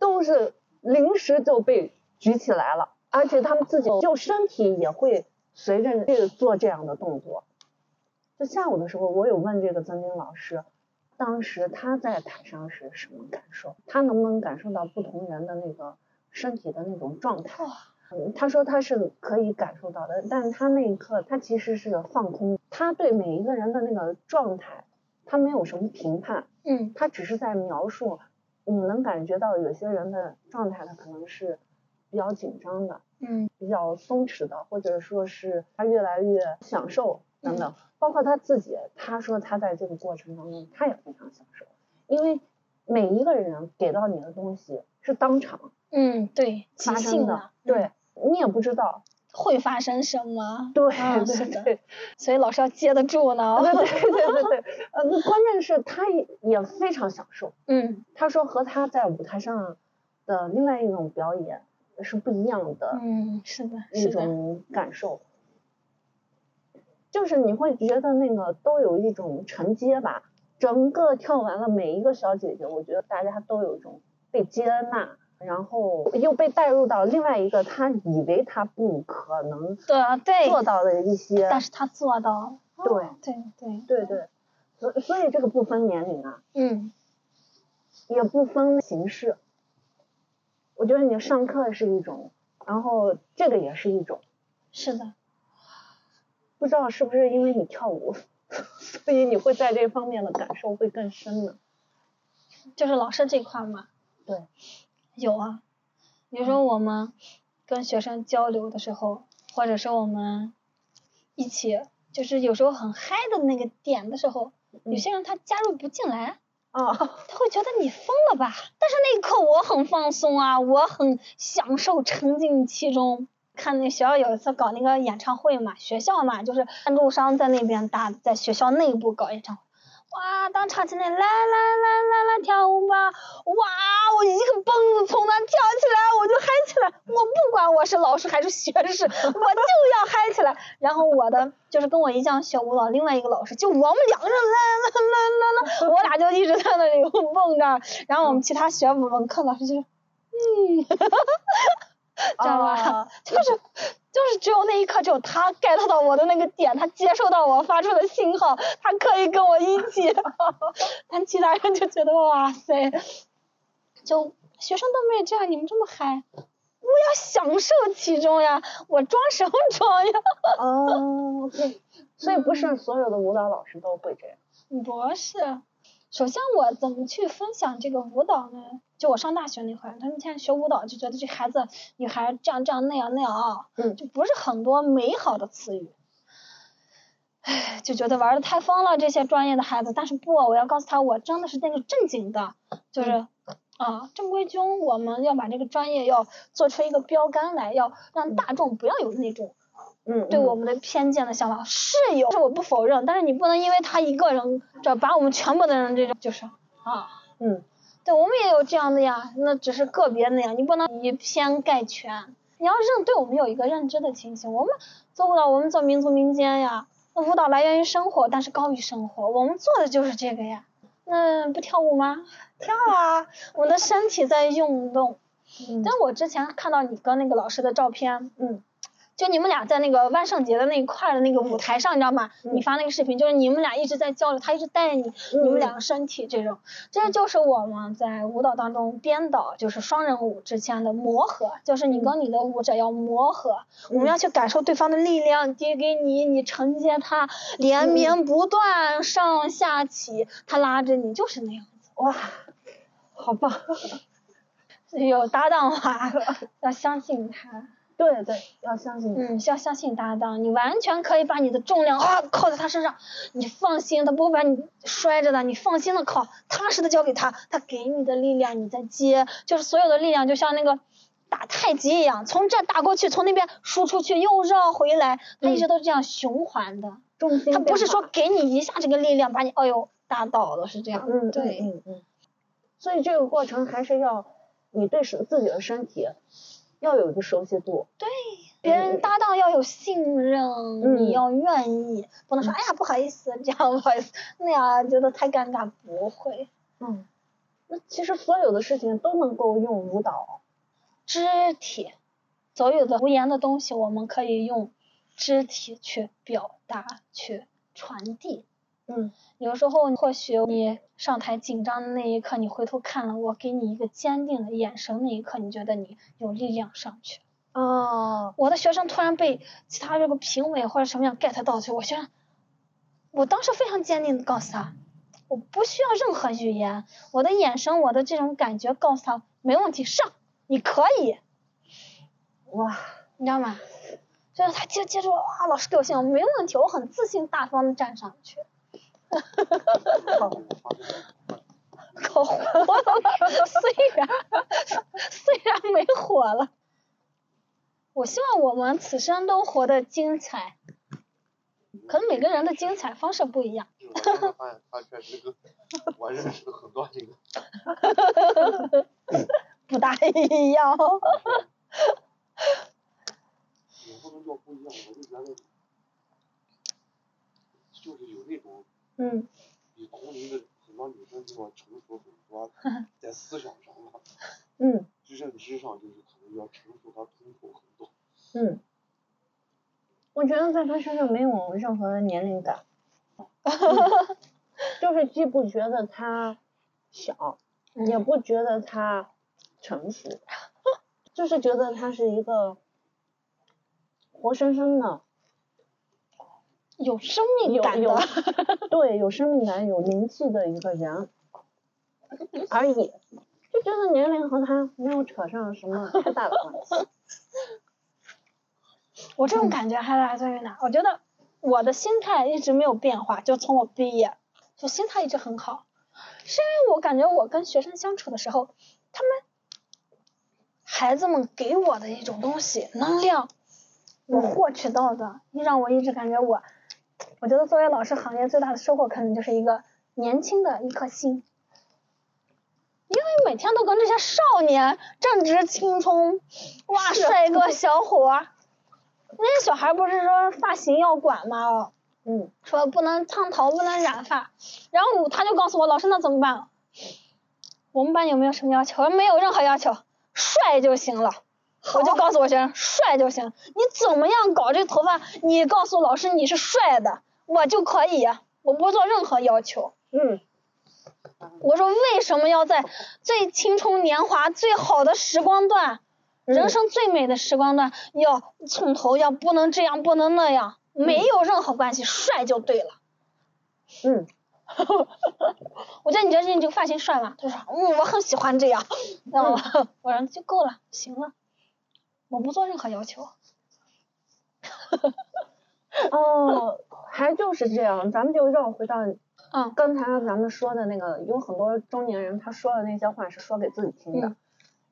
都是临时就被举起来了，而且他们自己就身体也会随着这个做这样的动作。就下午的时候，我有问这个曾经老师，当时他在台上是什么感受？他能不能感受到不同人的那个身体的那种状态？嗯，他说他是可以感受到的，但是他那一刻他其实是放空，他对每一个人的那个状态，他没有什么评判，嗯。他只是在描述，你能感觉到有些人的状态他可能是比较紧张的，嗯。比较松弛的，或者说是他越来越享受等等，包括他自己，他说他在这个过程当中他也非常享受，因为每一个人给到你的东西是当场嗯，对，即兴的，，对你也不知道，会发生什么？对啊对是的对。所以老师要接得住呢。对对对对对，呃，关键是他也也非常享受。嗯他说和他在舞台上的另外一种表演是不一样的嗯，是的，一是的，种感受，就是你会觉得那个都有一种承接吧。整个跳完了，每一个小姐姐，我觉得大家都有一种被接纳，然后又被带入到另外一个他以为他不可能对做到的一些，但是他做到了。对哦对对，对对，所所以这个不分年龄啊，嗯也不分形式。我觉得你上课是一种，然后这个也是一种，是的，不知道是不是因为你跳舞，所以你会在这方面的感受会更深呢？就是老师这块儿嘛，对，有啊，比如说我们跟学生交流的时候，或者是我们一起，就是有时候很嗨的那个点的时候，有些人他加入不进来，啊，他会觉得你疯了吧？但是那一刻我很放松啊，我很享受沉浸其中。看那学校有一次搞那个演唱会嘛，学校嘛，就是赞助商在那边搭，在学校内部搞演唱会。哇，当唱起来，来来来来来跳舞吧！哇，我是老师还是学士，我就要嗨起来。然后我的就是跟我一样学舞蹈，另外一个老师就我们两个人啦啦啦啦啦，我俩就一直在那里蹦着，然后我们其他学文科老师就，嗯，知道吧？啊就是就是只有那一刻，只有他 get 到我的那个点，他接受到我发出的信号，他可以跟我一起，但其他人就觉得哇塞，就学生都没有这样，你们这么嗨，我要享受其中呀，我装什么装呀？哦，OK，所以不是所有的舞蹈老师都会这样。不是，首先我怎么去分享这个舞蹈呢？就我上大学那会儿，他们现在学舞蹈就觉得这孩子女孩这样这样那样那样啊，嗯就不是很多美好的词语。唉，就觉得玩的太疯了，这些专业的孩子。但是不，我要告诉他，我真的是那个正经的，就是、啊，正规军，我们要把这个专业要做出一个标杆来，要让大众不要有那种嗯，对我们的偏见的想法是有，这我不否认，但是你不能因为他一个人，这把我们全部的人这种就是啊，嗯。对我们也有这样的呀，那只是个别的呀，你不能以偏概全，你要认对我们有一个认知的情形，我们做舞蹈，我们做民族民间呀，那舞蹈来源于生活，但是高于生活，我们做的就是这个呀，那不跳舞吗？跳啊，我的身体在运动。嗯但我之前看到你跟那个老师的照片，嗯就你们俩在那个万圣节的那一块儿的那个舞台上，你知道吗？嗯你发那个视频，就是你们俩一直在交流，他一直带你，你们两个身体这种，这就是我们在舞蹈当中编导，就是双人舞之间的磨合，就是你跟你的舞者要磨合，我们要去感受对方的力量递给你，你承接他，连绵不断上下起，他拉着你，就是那样子。哇，好棒！有搭档嘛，要相信他。对对，要相信。嗯，要相信搭档，你完全可以把你的重量啊靠在他身上，你放心，他不会把你摔着的，你放心的靠，踏实的交给他，他给你的力量你再接，就是所有的力量就像那个打太极一样，从这打过去，从那边输出去，又绕回来，他一直都是这样循环的，重心他不是说给你一下这个力量把你哎呦打倒了，是这样，嗯，对，嗯嗯嗯。所以这个过程还是要你对身自己的身体要有一个熟悉度。对，别人搭档要有信任，嗯你要愿意，不能说哎呀不好意思，这样不好意思，那样觉得太尴尬，不会。嗯，那其实所有的事情都能够用舞蹈。肢体，所有的无言的东西，我们可以用肢体去表达、去传递。嗯。有时候或许你上台紧张的那一刻，你回头看了我，给你一个坚定的眼神，那一刻你觉得你有力量上去。哦，我的学生突然被其他这个评委或者什么样 get 到去，我学生，我当时非常坚定的告诉他，我不需要任何语言，我的眼神，我的这种感觉告诉他没问题，上，你可以，哇，你知道吗？就是他接接住，哇，老师给我信号，没问题，我很自信大方的站上去，好，可火了，虽然虽然没火了，我希望我们此生都活得精彩。可能每个人的精彩方式不一样。他确实跟我认识的很多这个，不大一样。也不能叫不一样，我就觉得就是有那种嗯比同龄的很多女生成熟很多，在思想上嘛，嗯 认知上就是可能要成熟和通透很多。嗯，我觉得在他身上没有任何的年龄感，就是既不觉得他小，也不觉得他成熟，就是觉得他是一个活生生的。有生命感的，对有生命感、有灵气的一个人 而已，就觉得年龄和他没有扯上什么太大的关系。我这种感觉还来自于哪？我觉得我的心态一直没有变化，就从我毕业，就心态一直很好，是因为我感觉我跟学生相处的时候，他们孩子们给我的一种东西，能量，我获取到的，让我一直感觉我，我觉得作为老师行业最大的收获，可能就是一个年轻的一颗心。因为每天都跟这些少年正值青春，哇，是帅哥小伙儿，那些小孩不是说发型要管吗？哦，嗯说不能烫头，不能染发，然后他就告诉我，老师那怎么办？我们班有没有什么要求？没有任何要求，帅就行了。我就告诉我学生，帅就行。你怎么样搞这个头发？你告诉老师你是帅的，我就可以，我不做任何要求。嗯我说为什么要在最青春年华、最好的时光段，人生最美的时光段，要寸头，要不能这样，不能那样，没有任何关系，帅就对了。嗯，我说你觉得你这个发型帅吗？他说嗯，我很喜欢这样。然后 我说就够了，行了，我不做任何要求。哦，还就是这样，咱们就绕回到嗯刚才咱们说的那个，有很多中年人他说的那些话是说给自己听的，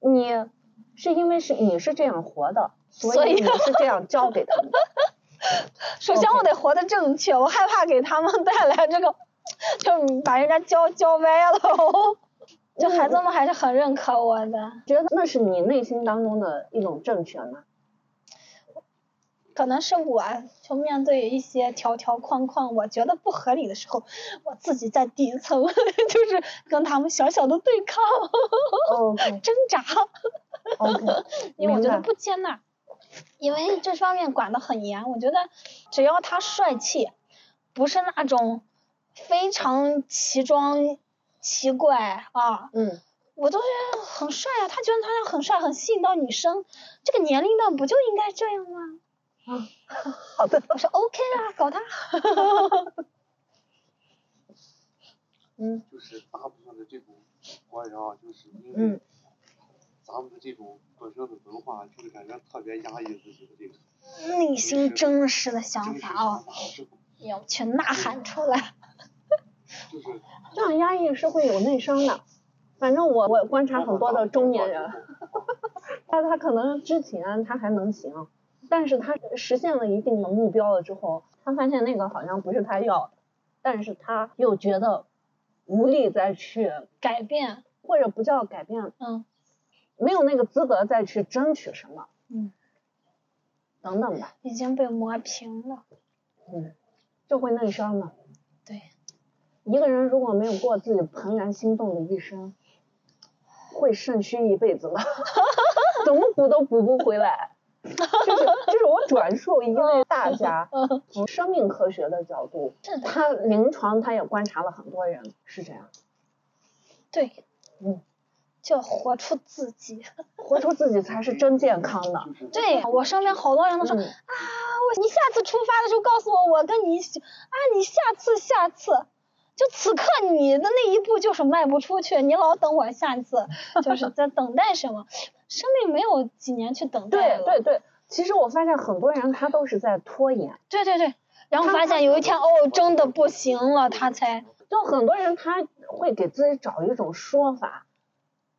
你是因为是你是这样活的，所所以以你是这样教给他们的。首先我得活得正确，我害怕给他们带来这个，就把人家教教歪了。就孩子们还是很认可我的，觉得那是你内心当中的一种正确吗？可能是我就面对一些条条框框，我觉得不合理的时候，我自己在底层 就是跟他们小小的对抗 挣扎因为我觉得不接纳，因为这方面管得很严。我觉得只要他帅气，不是那种非常奇装奇怪啊，嗯我都觉得很帅啊。他觉得他很帅，很吸引到女生。这个年龄段不就应该这样吗？啊 好的，我说 OK 啊，搞他。嗯就是大部分的这种活人啊，就是因为嗯咱们的这种本身的文化，就是感觉特别压抑自己的这个内心真实的想法哦想，法，是要去呐喊出来。就是这样压抑是会有内伤的。反正我我观察很多的中年人，他他可能之前他还能行，但是他实现了一定的目标了之后，他发现那个好像不是他要的，但是他又觉得无力再去，改变，或者不叫改变，嗯没有那个资格再去争取什么，嗯，等等吧，已经被磨平了。嗯，就会内伤的。对，一个人如果没有过自己怦然心动的一生，会肾虚一辈子吗，怎么补都补不回来。就是就是我转述一位大家嗯，从生命科学的角度，他临床他也观察了很多人是这样，对，嗯，就要活出自己。活出自己才是真健康的。对我身边好多人都说、嗯。啊，我你下次出发的时候告诉我，我跟你一起啊，你下次下次，就此刻你的那一步就是迈不出去，你老等我下次，就是在等待什么？生命没有几年去等待了。对对对，其实我发现很多人他都是在拖延，对对对，然后发现有一天哦，真的不行了，他才就很多人他会给自己找一种说法，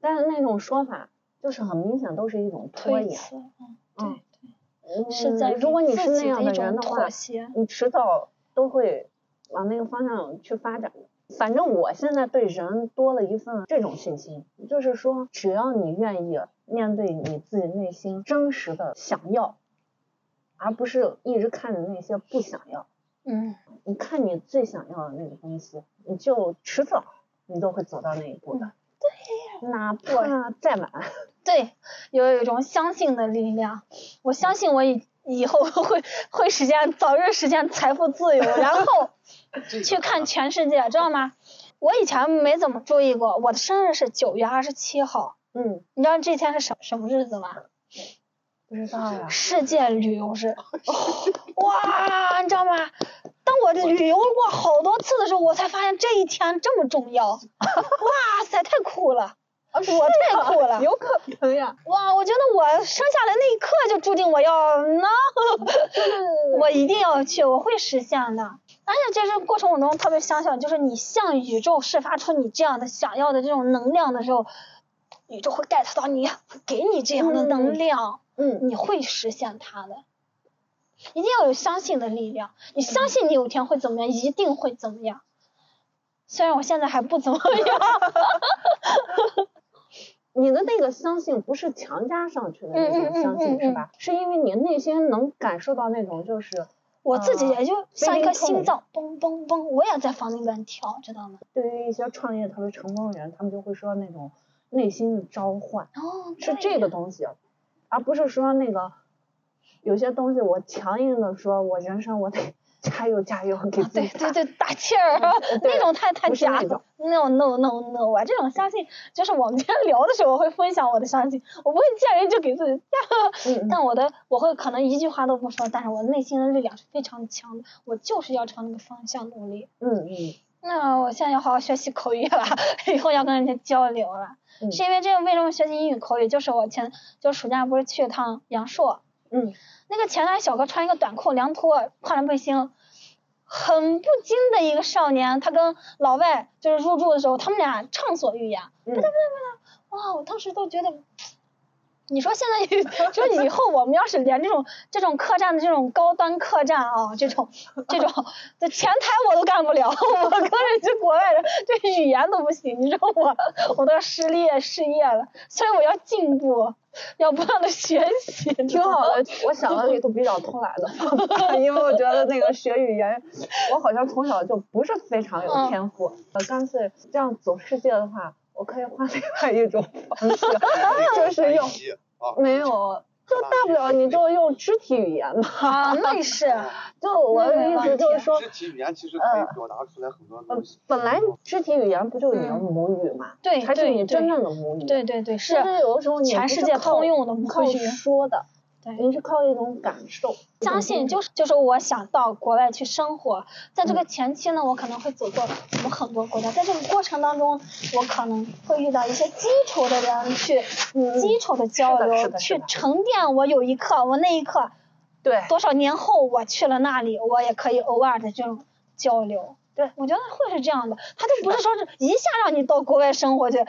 但是那种说法就是很明显都是一种拖延。嗯，对对，嗯是在如果你是那样的人的话。你迟早都会往那个方向去发展。反正我现在对人多了一份这种信心，就是说，只要你愿意面对你自己内心真实的想要，而不是一直看着那些不想要。嗯，你看你最想要的那个东西，你就迟早你都会走到那一步的。对，哪怕再晚。对，有一种相信的力量。我相信我以以后会会实现早日实现财富自由，然后 去看全世界，知道吗？我以前没怎么注意过，我的生日是九月二十七号，嗯，你知道这天是什什么日子吗？不知道呀。世界旅游日。哇，你知道吗？当我旅游过好多次的时候，我才发现这一天这么重要。哇塞，太酷了！我太酷了！有可能呀。哇，我觉得我生下来那一刻就注定我要呢，我一定要去，我会实现的。而且这是过程中特别相信，就是你向宇宙释发出你这样的想要的这种能量的时候，宇宙会 get 到你，给你这样的能量，嗯，你会实现它的。一定要有相信的力量，你相信你有一天会怎么样，一定会怎么样。虽然我现在还不怎么样，那个相信不是强加上去的那种相信是吧？是因为你内心能感受到那种就是我自己也就像一颗心脏，嘣嘣嘣，我也在房里边跳，知道吗？对于一些创业特别成功的人，他们就会说那种内心的召唤。哦，是这个东西，而不是说那个有些东西我强硬的说，我人生我得加油加油，给自己打对对对，打气儿，那种太太假了。No no no no，我这种相信，就是我们今天聊的时候，我会分享我的相信，我不会见人就给自己加。嗯嗯但我的我会可能一句话都不说，但是我内心的力量是非常强的，我就是要朝那个方向努力。嗯嗯那我现在要好好学习口语了，以后要跟人家交流了。嗯是因为这个为什么学习英语口语？就是我前就暑假不是去了趟阳朔，嗯。那个前台小哥穿一个短裤凉拖，跨栏背心，很不经的一个少年，他跟老外就是入住的时候，他们俩畅所欲言，嗯。哇，我当时都觉得，你说现在就是 以后我们要是连这种这种客栈的这种高端客栈啊，这种这种这前台我都干不了，我跟人家国外人对语言都不行，你说我我都要失业失业了，所以我要进步，要不断的学习，挺好的。我想了一个比较偷懒的方法，因为我觉得那个学语言，我好像从小就不是非常有嗯天赋。呃干脆这样走世界的话，我可以换另外一种方式，就是用啊，没有，就大不了你就用肢体语言嘛。啊，那是，就我的意思就是说，肢体语言其实可以表达出来很多东西。本来肢体语言不就是你的母语嘛？对才是你真正的母语。对对对，是其实有的时候你全世界通用的母靠语说的，对。你是靠一种感受。相信就是就是我想到国外去生活，在这个前期呢，我可能会走过我们很多国家，在这个过程当中，我可能会遇到一些基础的人去嗯基础的交流，去沉淀我有一刻，我那一刻对，多少年后我去了那里，我也可以偶尔的这种交流。对，我觉得会是这样的，他就不是说是一下让你到国外生活去。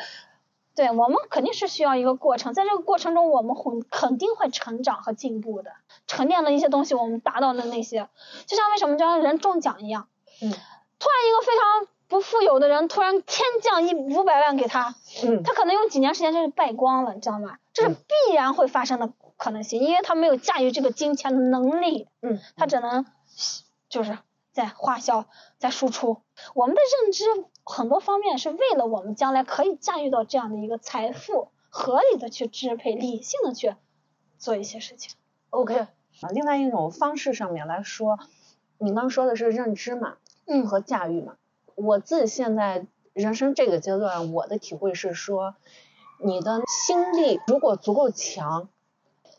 对我们肯定是需要一个过程，在这个过程中，我们会肯定会成长和进步的，沉淀了一些东西，我们达到的那些，就像为什么就像人中奖一样，嗯突然一个非常不富有的人，突然天降一五百万给他，嗯他可能用几年时间就是败光了，你知道吗？这是嗯必然会发生的可能性，因为他没有驾驭这个金钱的能力，嗯，他只能就是在花销，在输出。我们的认知很多方面是为了我们将来可以驾驭到这样的一个财富，合理的去支配，理性的去做一些事情。OK。啊，另外一种方式上面来说，你刚说的是认知嘛，嗯和驾驭嘛。我自己现在人生这个阶段，我的体会是说，你的心力如果足够强，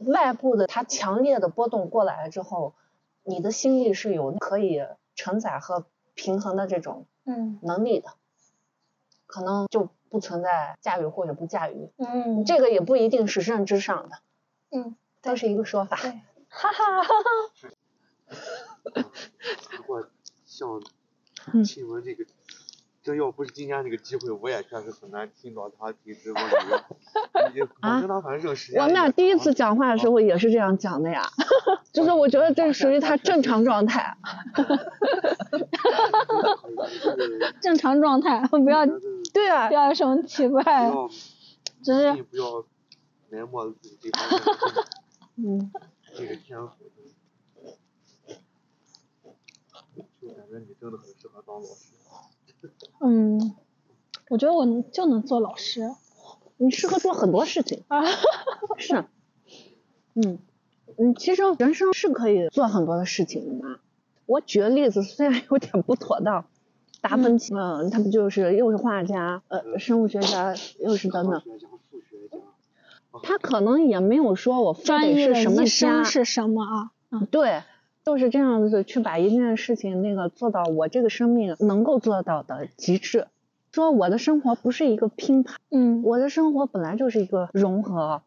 外部的它强烈的波动过来了之后，你的心力是有可以承载和平衡的这种嗯能力的，可能就不存在驾驭或者不驾驭。嗯，这个也不一定是认知上的，嗯，都是一个说法。对，哈哈哈哈。如果像嗯亲文这个，这要不是今天这个机会，我也确实很难听到他提直播我跟他反正认识时间啊我们俩第一次讲话的时候也是这样讲的呀，就是我觉得这属于他正常状态。就是正常状态，不要对啊不，要有什么奇怪不，要只是不要埋没了自己这方面的 嗯，这个天赋。就感觉你真的很适合当老师。嗯，我觉得我能就能做老师你适合做很多事情，啊。是，嗯，嗯，其实人生是可以做很多的事情的嘛。我举个例子，虽然有点不妥当，达芬奇，嗯，他不就是又是画家，呃，生物学家，又是等等，科学家、数学家，他可能也没有说我非专得是什么家，是什么啊？嗯对，就是这样子去把一件事情那个做到我这个生命能够做到的极致。说我的生活不是一个拼盘，嗯，我的生活本来就是一个融合。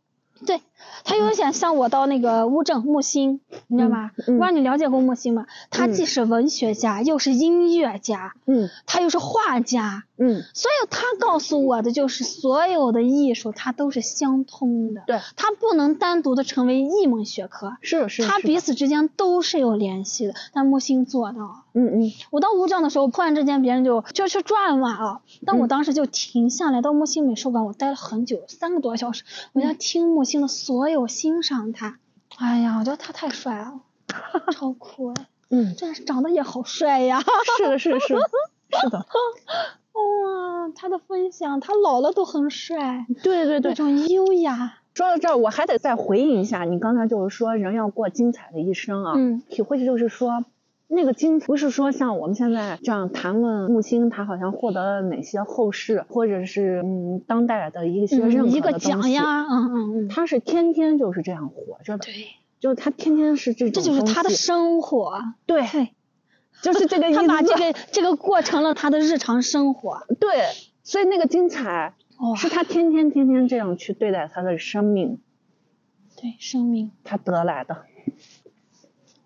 对，他有点像我到那个乌镇木心，你知道吗？嗯不知道你了解过木心吗？他嗯既是文学家，又是音乐家，嗯他又是画家，嗯，所以他告诉我的就是，所有的艺术它都是相通的，对，它不能单独的成为一门学科，是是，是它彼此之间都是有联系的。但木星做到。了。嗯嗯。我到乌镇的时候，突然之间别人就就去转嘛啊，但我嗯。当时就停下来到木星美术馆，我待了很久，三个多小时，我嗯在听木星的所有，欣赏他。哎呀，我觉得他太帅了，超酷哎！嗯，真是长得也好帅呀！是的，是的，是的，是的，哇，他的分享，他老了都很帅，对对对。那种优雅。说到这儿，我还得再回应一下，你刚才就是说人要过精彩的一生啊，嗯，体会就是说。那个精不是说像我们现在这样谈论木星，他好像获得了哪些后世或者是嗯当代的一些认可的嗯一个奖呀，嗯嗯嗯，他是天天就是这样活着的，对，就是他天天是这种这就是他的生活。对，对，就是这个意思。他把这个这个过成了他的日常生活。对，所以那个精彩哇，是他天天天天这样去对待他的生命，对生命。他得来的。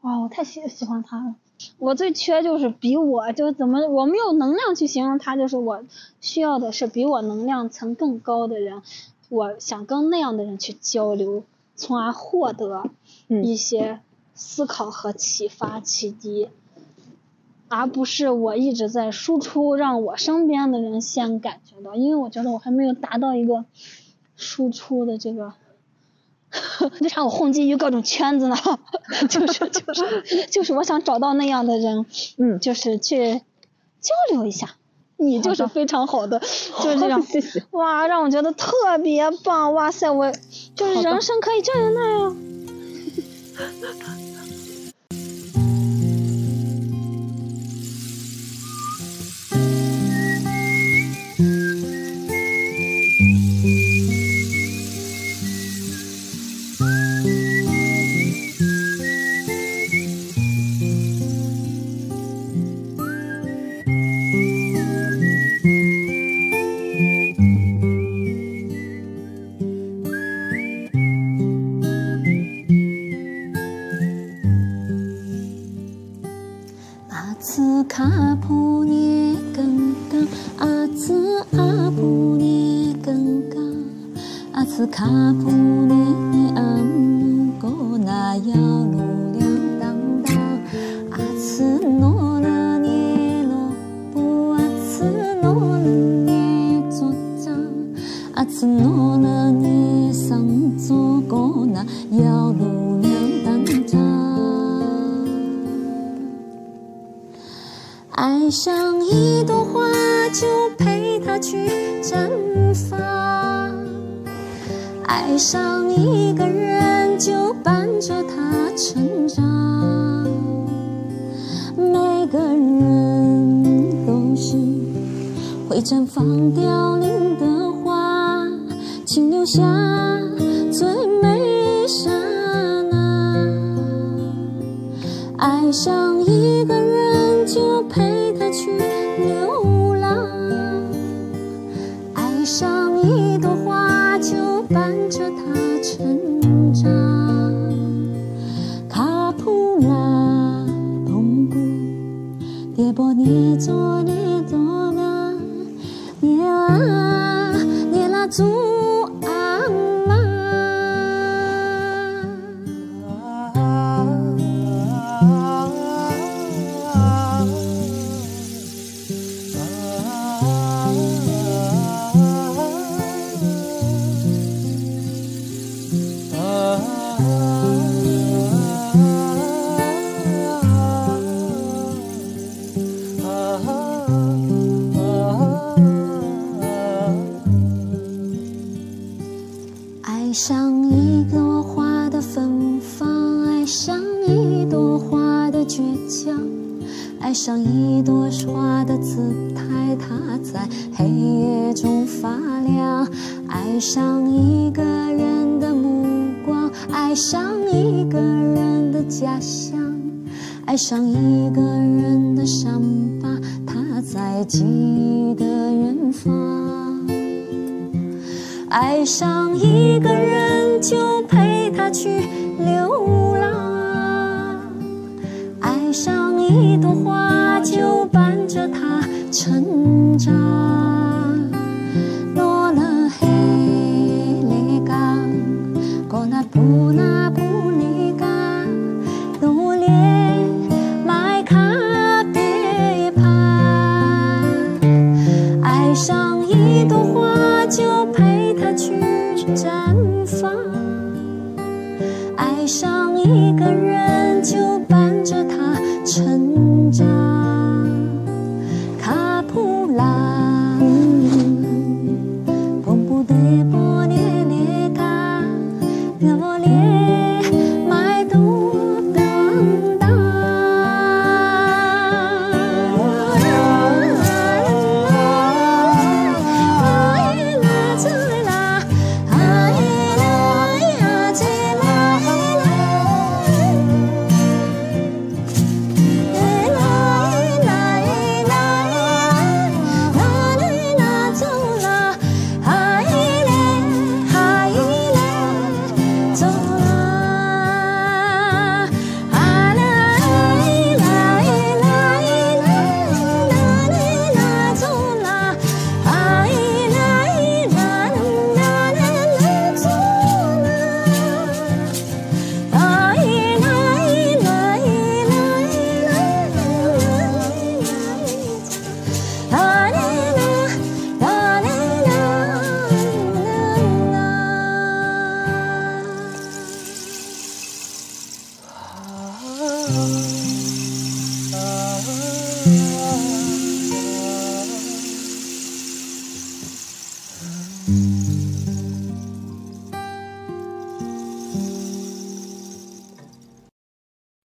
哇，我太喜喜欢他了。我最缺就是比我就怎么我没有能量去形容他，就是我需要的是比我能量层更高的人，我想跟那样的人去交流，从而获得嗯一些思考和启发启迪，而不是我一直在输出，让我身边的人先感觉到，因为我觉得我还没有达到一个输出的这个。为啥我混迹于各种圈子呢？就是就是就是我想找到那样的人，嗯，就是去交流一下。你就是非常好的，就是这样。谢谢。哇，让我觉得特别棒！哇塞，我就是人生可以这样那样。阿下最美刹那。爱上一个人，就陪他去流浪；爱上一朵花，就伴着它成长。卡普拉동부叠波涅佐